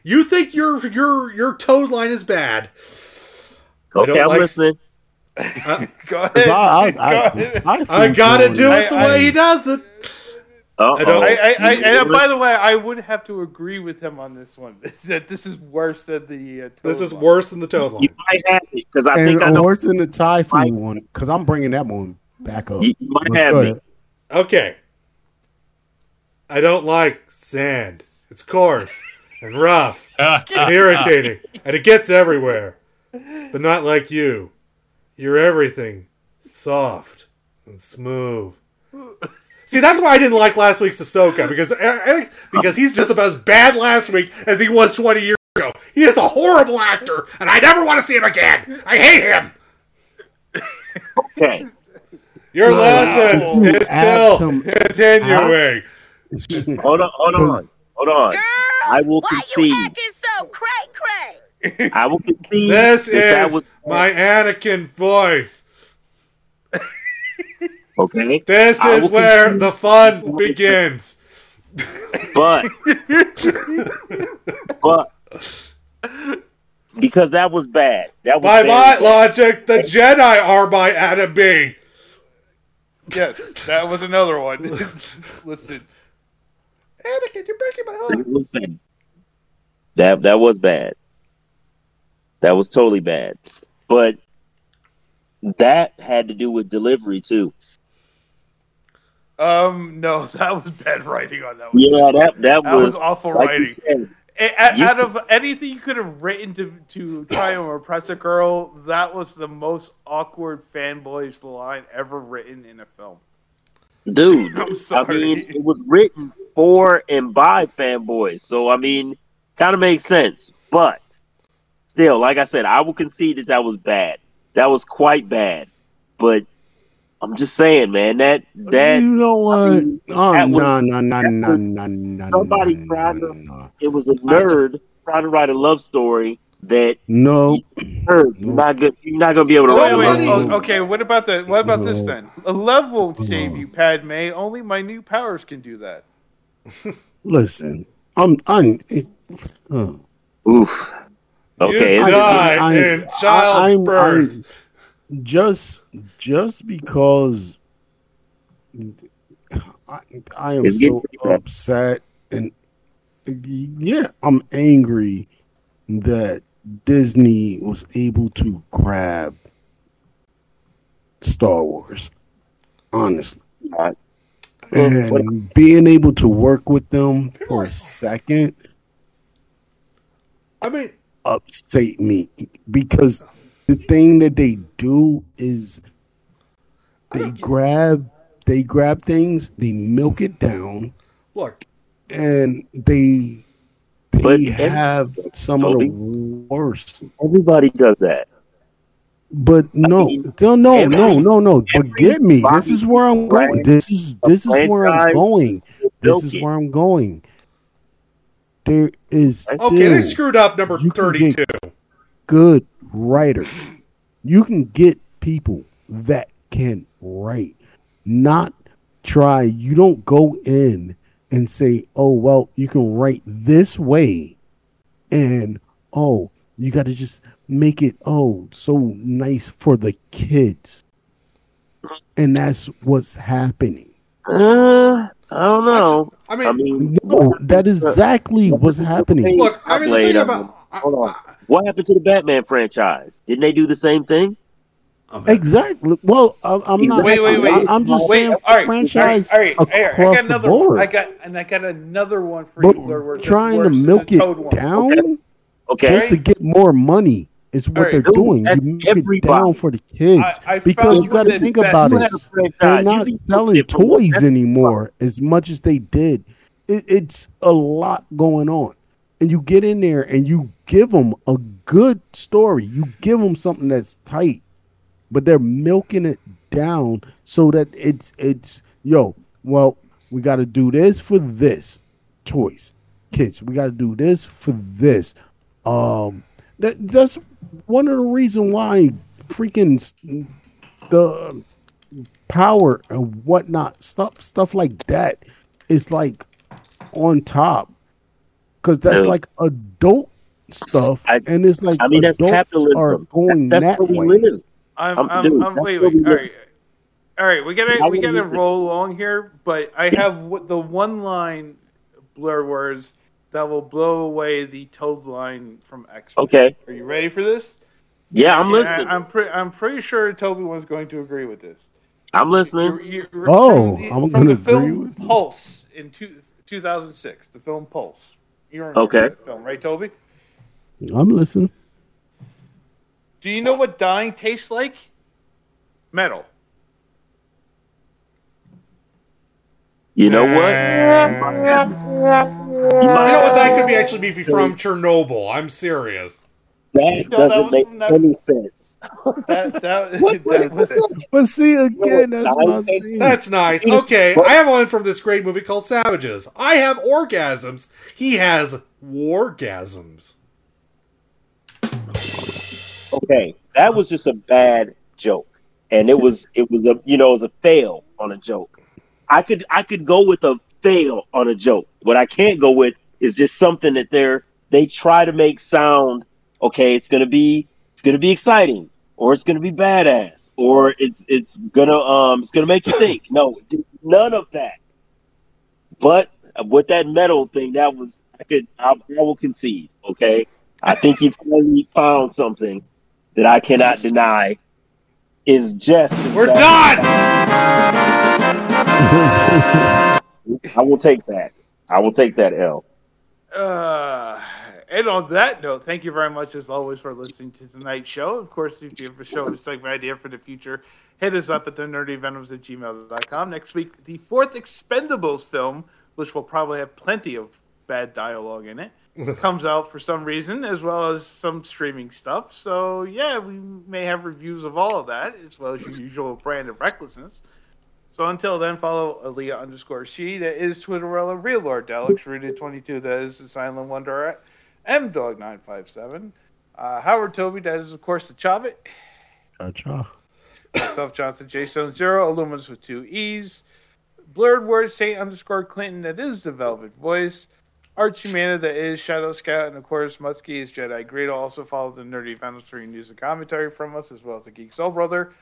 You think your your your toad line is bad? Okay, don't I'm like- listening. Uh, Go 'Cause ahead. I, I, Go I, ahead. I gotta do it the I- way he does it. Uh-oh. I don't- I, I, I, and by the way, I would have to agree with him on this one. That this is worse than the. Uh, This is line. worse than the toad line. You might have it because I and think I know. worse than the Thai food one because I'm bringing that one back up. You, you might But have go it. Okay. I don't like sand. It's coarse and rough and irritating, and it gets everywhere. But not like you. You're everything soft and smooth. See, that's why I didn't like last week's Ahsoka because because he's just about as bad last week as he was 20 years ago. He is a horrible actor, and I never want to see him again. I hate him. Okay. Your Wow. lesson You is still some- continuing. Hold on, hold on, hold on. I will Why you concede. acting so cray cray? I will concede. This that that is was my Anakin voice. Okay. This I is where concede. the fun begins. but but because that was bad. That was By my bad. logic, the Jedi are my enemy. Yes, that was another one. Listen, Anakin, you're breaking my heart. It was bad. That that was bad. That was totally bad. But that had to do with delivery too. Um, no, that was bad writing on that one. Yeah, that that, That was was, awful like writing. said, A- You- out of anything you could have written to to try and impress a girl, that was the most awkward fanboyish line ever written in a film. dude. I mean, it was written for and by fanboys, so I mean, kind of makes sense. But still, like I said, I will concede that that was bad. That was quite bad. But I'm just saying, man, that that you know what? mean, oh, that was- no, no, no, no, no, no. somebody no, tried no, to- no. it was a nerd trying to write a love story that No, nerd, you're not good. You're not gonna be able to Wait, write. a wait, love no. story. oh, okay, what about the what about this then? A love won't save No. you, Padme. Only my new powers can do that. listen. I'm. I'm. It, uh, Oof. Okay, You it's- die I- in I- childbirth. I'm- just just because I, I am so upset and yeah, I'm angry that Disney was able to grab Star Wars. Honestly. Right. And being able to work with them for a second I mean, upstate me because the thing that they do is they grab they grab things, they milk it down, look, and they they every- have some of the worst. Everybody does that. But no, no, no, no, no, no. But get me. This is where I'm going. This is this is where I'm going. This is where I'm going. There is Okay, they screwed up number 32. Good writers. You can get people that can write, not try. You don't go in and say, "Oh, well, you can write this way," and oh, you got to just make it oh so nice for the kids, and that's what's happening. Uh, I don't know. I mean, No, that is exactly what's happening. Look, I mean, the thing of about them. Hold on. What happened to the Batman franchise? Didn't they do the same thing? Oh, exactly. Well, I'm, I'm not. Wait, wait, wait. I, am just wait, saying, all right, franchise all right, all right, across I got the another, board. I got, and I got another one for but you. Blur, where it's trying to milk it Toad one. down Okay. just to get more money is what Alright, they're dude, doing. You milk it down for the kids I- I because you got to think about it. had a franchise, They're not selling toys anymore as much as they did. It, it's a lot going on, and you get in there and you give them a good story. You give them something that's tight, but they're milking it down so that it's it's yo. Well, we got to do this for this toys, kids. We got to do this for this. Um, that that's one of the reason why freaking the power and whatnot stuff stuff like that is like on top because that's Dude. like adult stuff I- and it's like I mean, that's adults capitalism. are going that's, that's that where way. we live. I'm, Um, I'm, dude, I'm that's wait, what wait. we All live. right, all right. We gotta, we would gotta roll along here. But I have what the one line blur words that will blow away the Toad line from X. Okay. Are you ready for this? Yeah, I'm Yeah, listening. I, am pretty. I'm pretty sure Toby was going to agree with this. I'm listening. You- you- Oh, the, I'm gonna the agree film with you. Pulse in two, 2006. The film Pulse. You remember Okay. film, right, Toby? I'm listening. Do you know what dying tastes like? Metal. You know what? You know what? That could be actually be from Chernobyl. I'm serious. That No, doesn't was make that- any sense. That, that, What- that was, But see again, that's dying my tastes- thing. That's nice. Okay, I have one from this great movie called Savages. I have orgasms. He has wargasms. Okay, that was just a bad joke, and it was it was a you know it was a fail on a joke. I could I could go with a fail on a joke. What I can't go with is just something that they're they try to make sound okay. It's gonna be it's gonna be exciting, or it's gonna be badass, or it's it's gonna um it's gonna make you think. No, none of that. But with that metal thing, that was I could I, I will concede. Okay, I think he finally found something that I cannot deny is just. We're done. I will take that. I will take that L. uh, and on that note, thank you very much as always for listening to tonight's show. Of course, if you have a show or segment idea for the future, hit us up at the nerdyvenoms at gmail.com. Next week, the fourth Expendables film, which will probably have plenty of bad dialogue in it, comes out for some reason, as well as some streaming stuff. So, yeah, we may have reviews of all of that, as well as your usual brand of recklessness. So until then, follow Aaliyah underscore she. That is Twitterella, Real Lord Delix, Rooted 22. That is the Silent Wonder at MDog957. Uh, Howard Toby, that is, of course, the Chavit. Cha-cha. Myself, Johnson J Zero, Illuminus with two E's. Blurred Word, Saint underscore Clinton, that is the Velvet Voice. Archie Mana, that is Shadow Scout, and of course, Muskie is Jedi Greedo. Also follow the Nerdy Vandals for your news and commentary from us, as well as the Geek Soul Brother.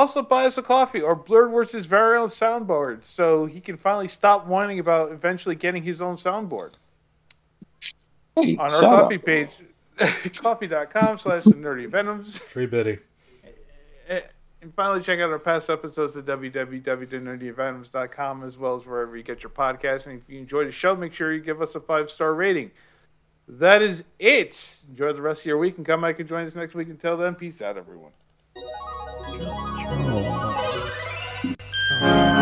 Also, buy us a coffee or Blurred Words' his very own soundboard so he can finally stop whining about eventually getting his own soundboard. Hey, On our shut coffee up. page, coffee.com slash the nerdy venoms. Tree Biddy. Eh, eh, and finally, check out our past episodes at www.nerdyvenoms.com as well as wherever you get your podcasts. And if you enjoy the show, make sure you give us a five star rating. That is it. Enjoy the rest of your week and come back and join us next week. Until then, peace out, everyone. 哦。Oh.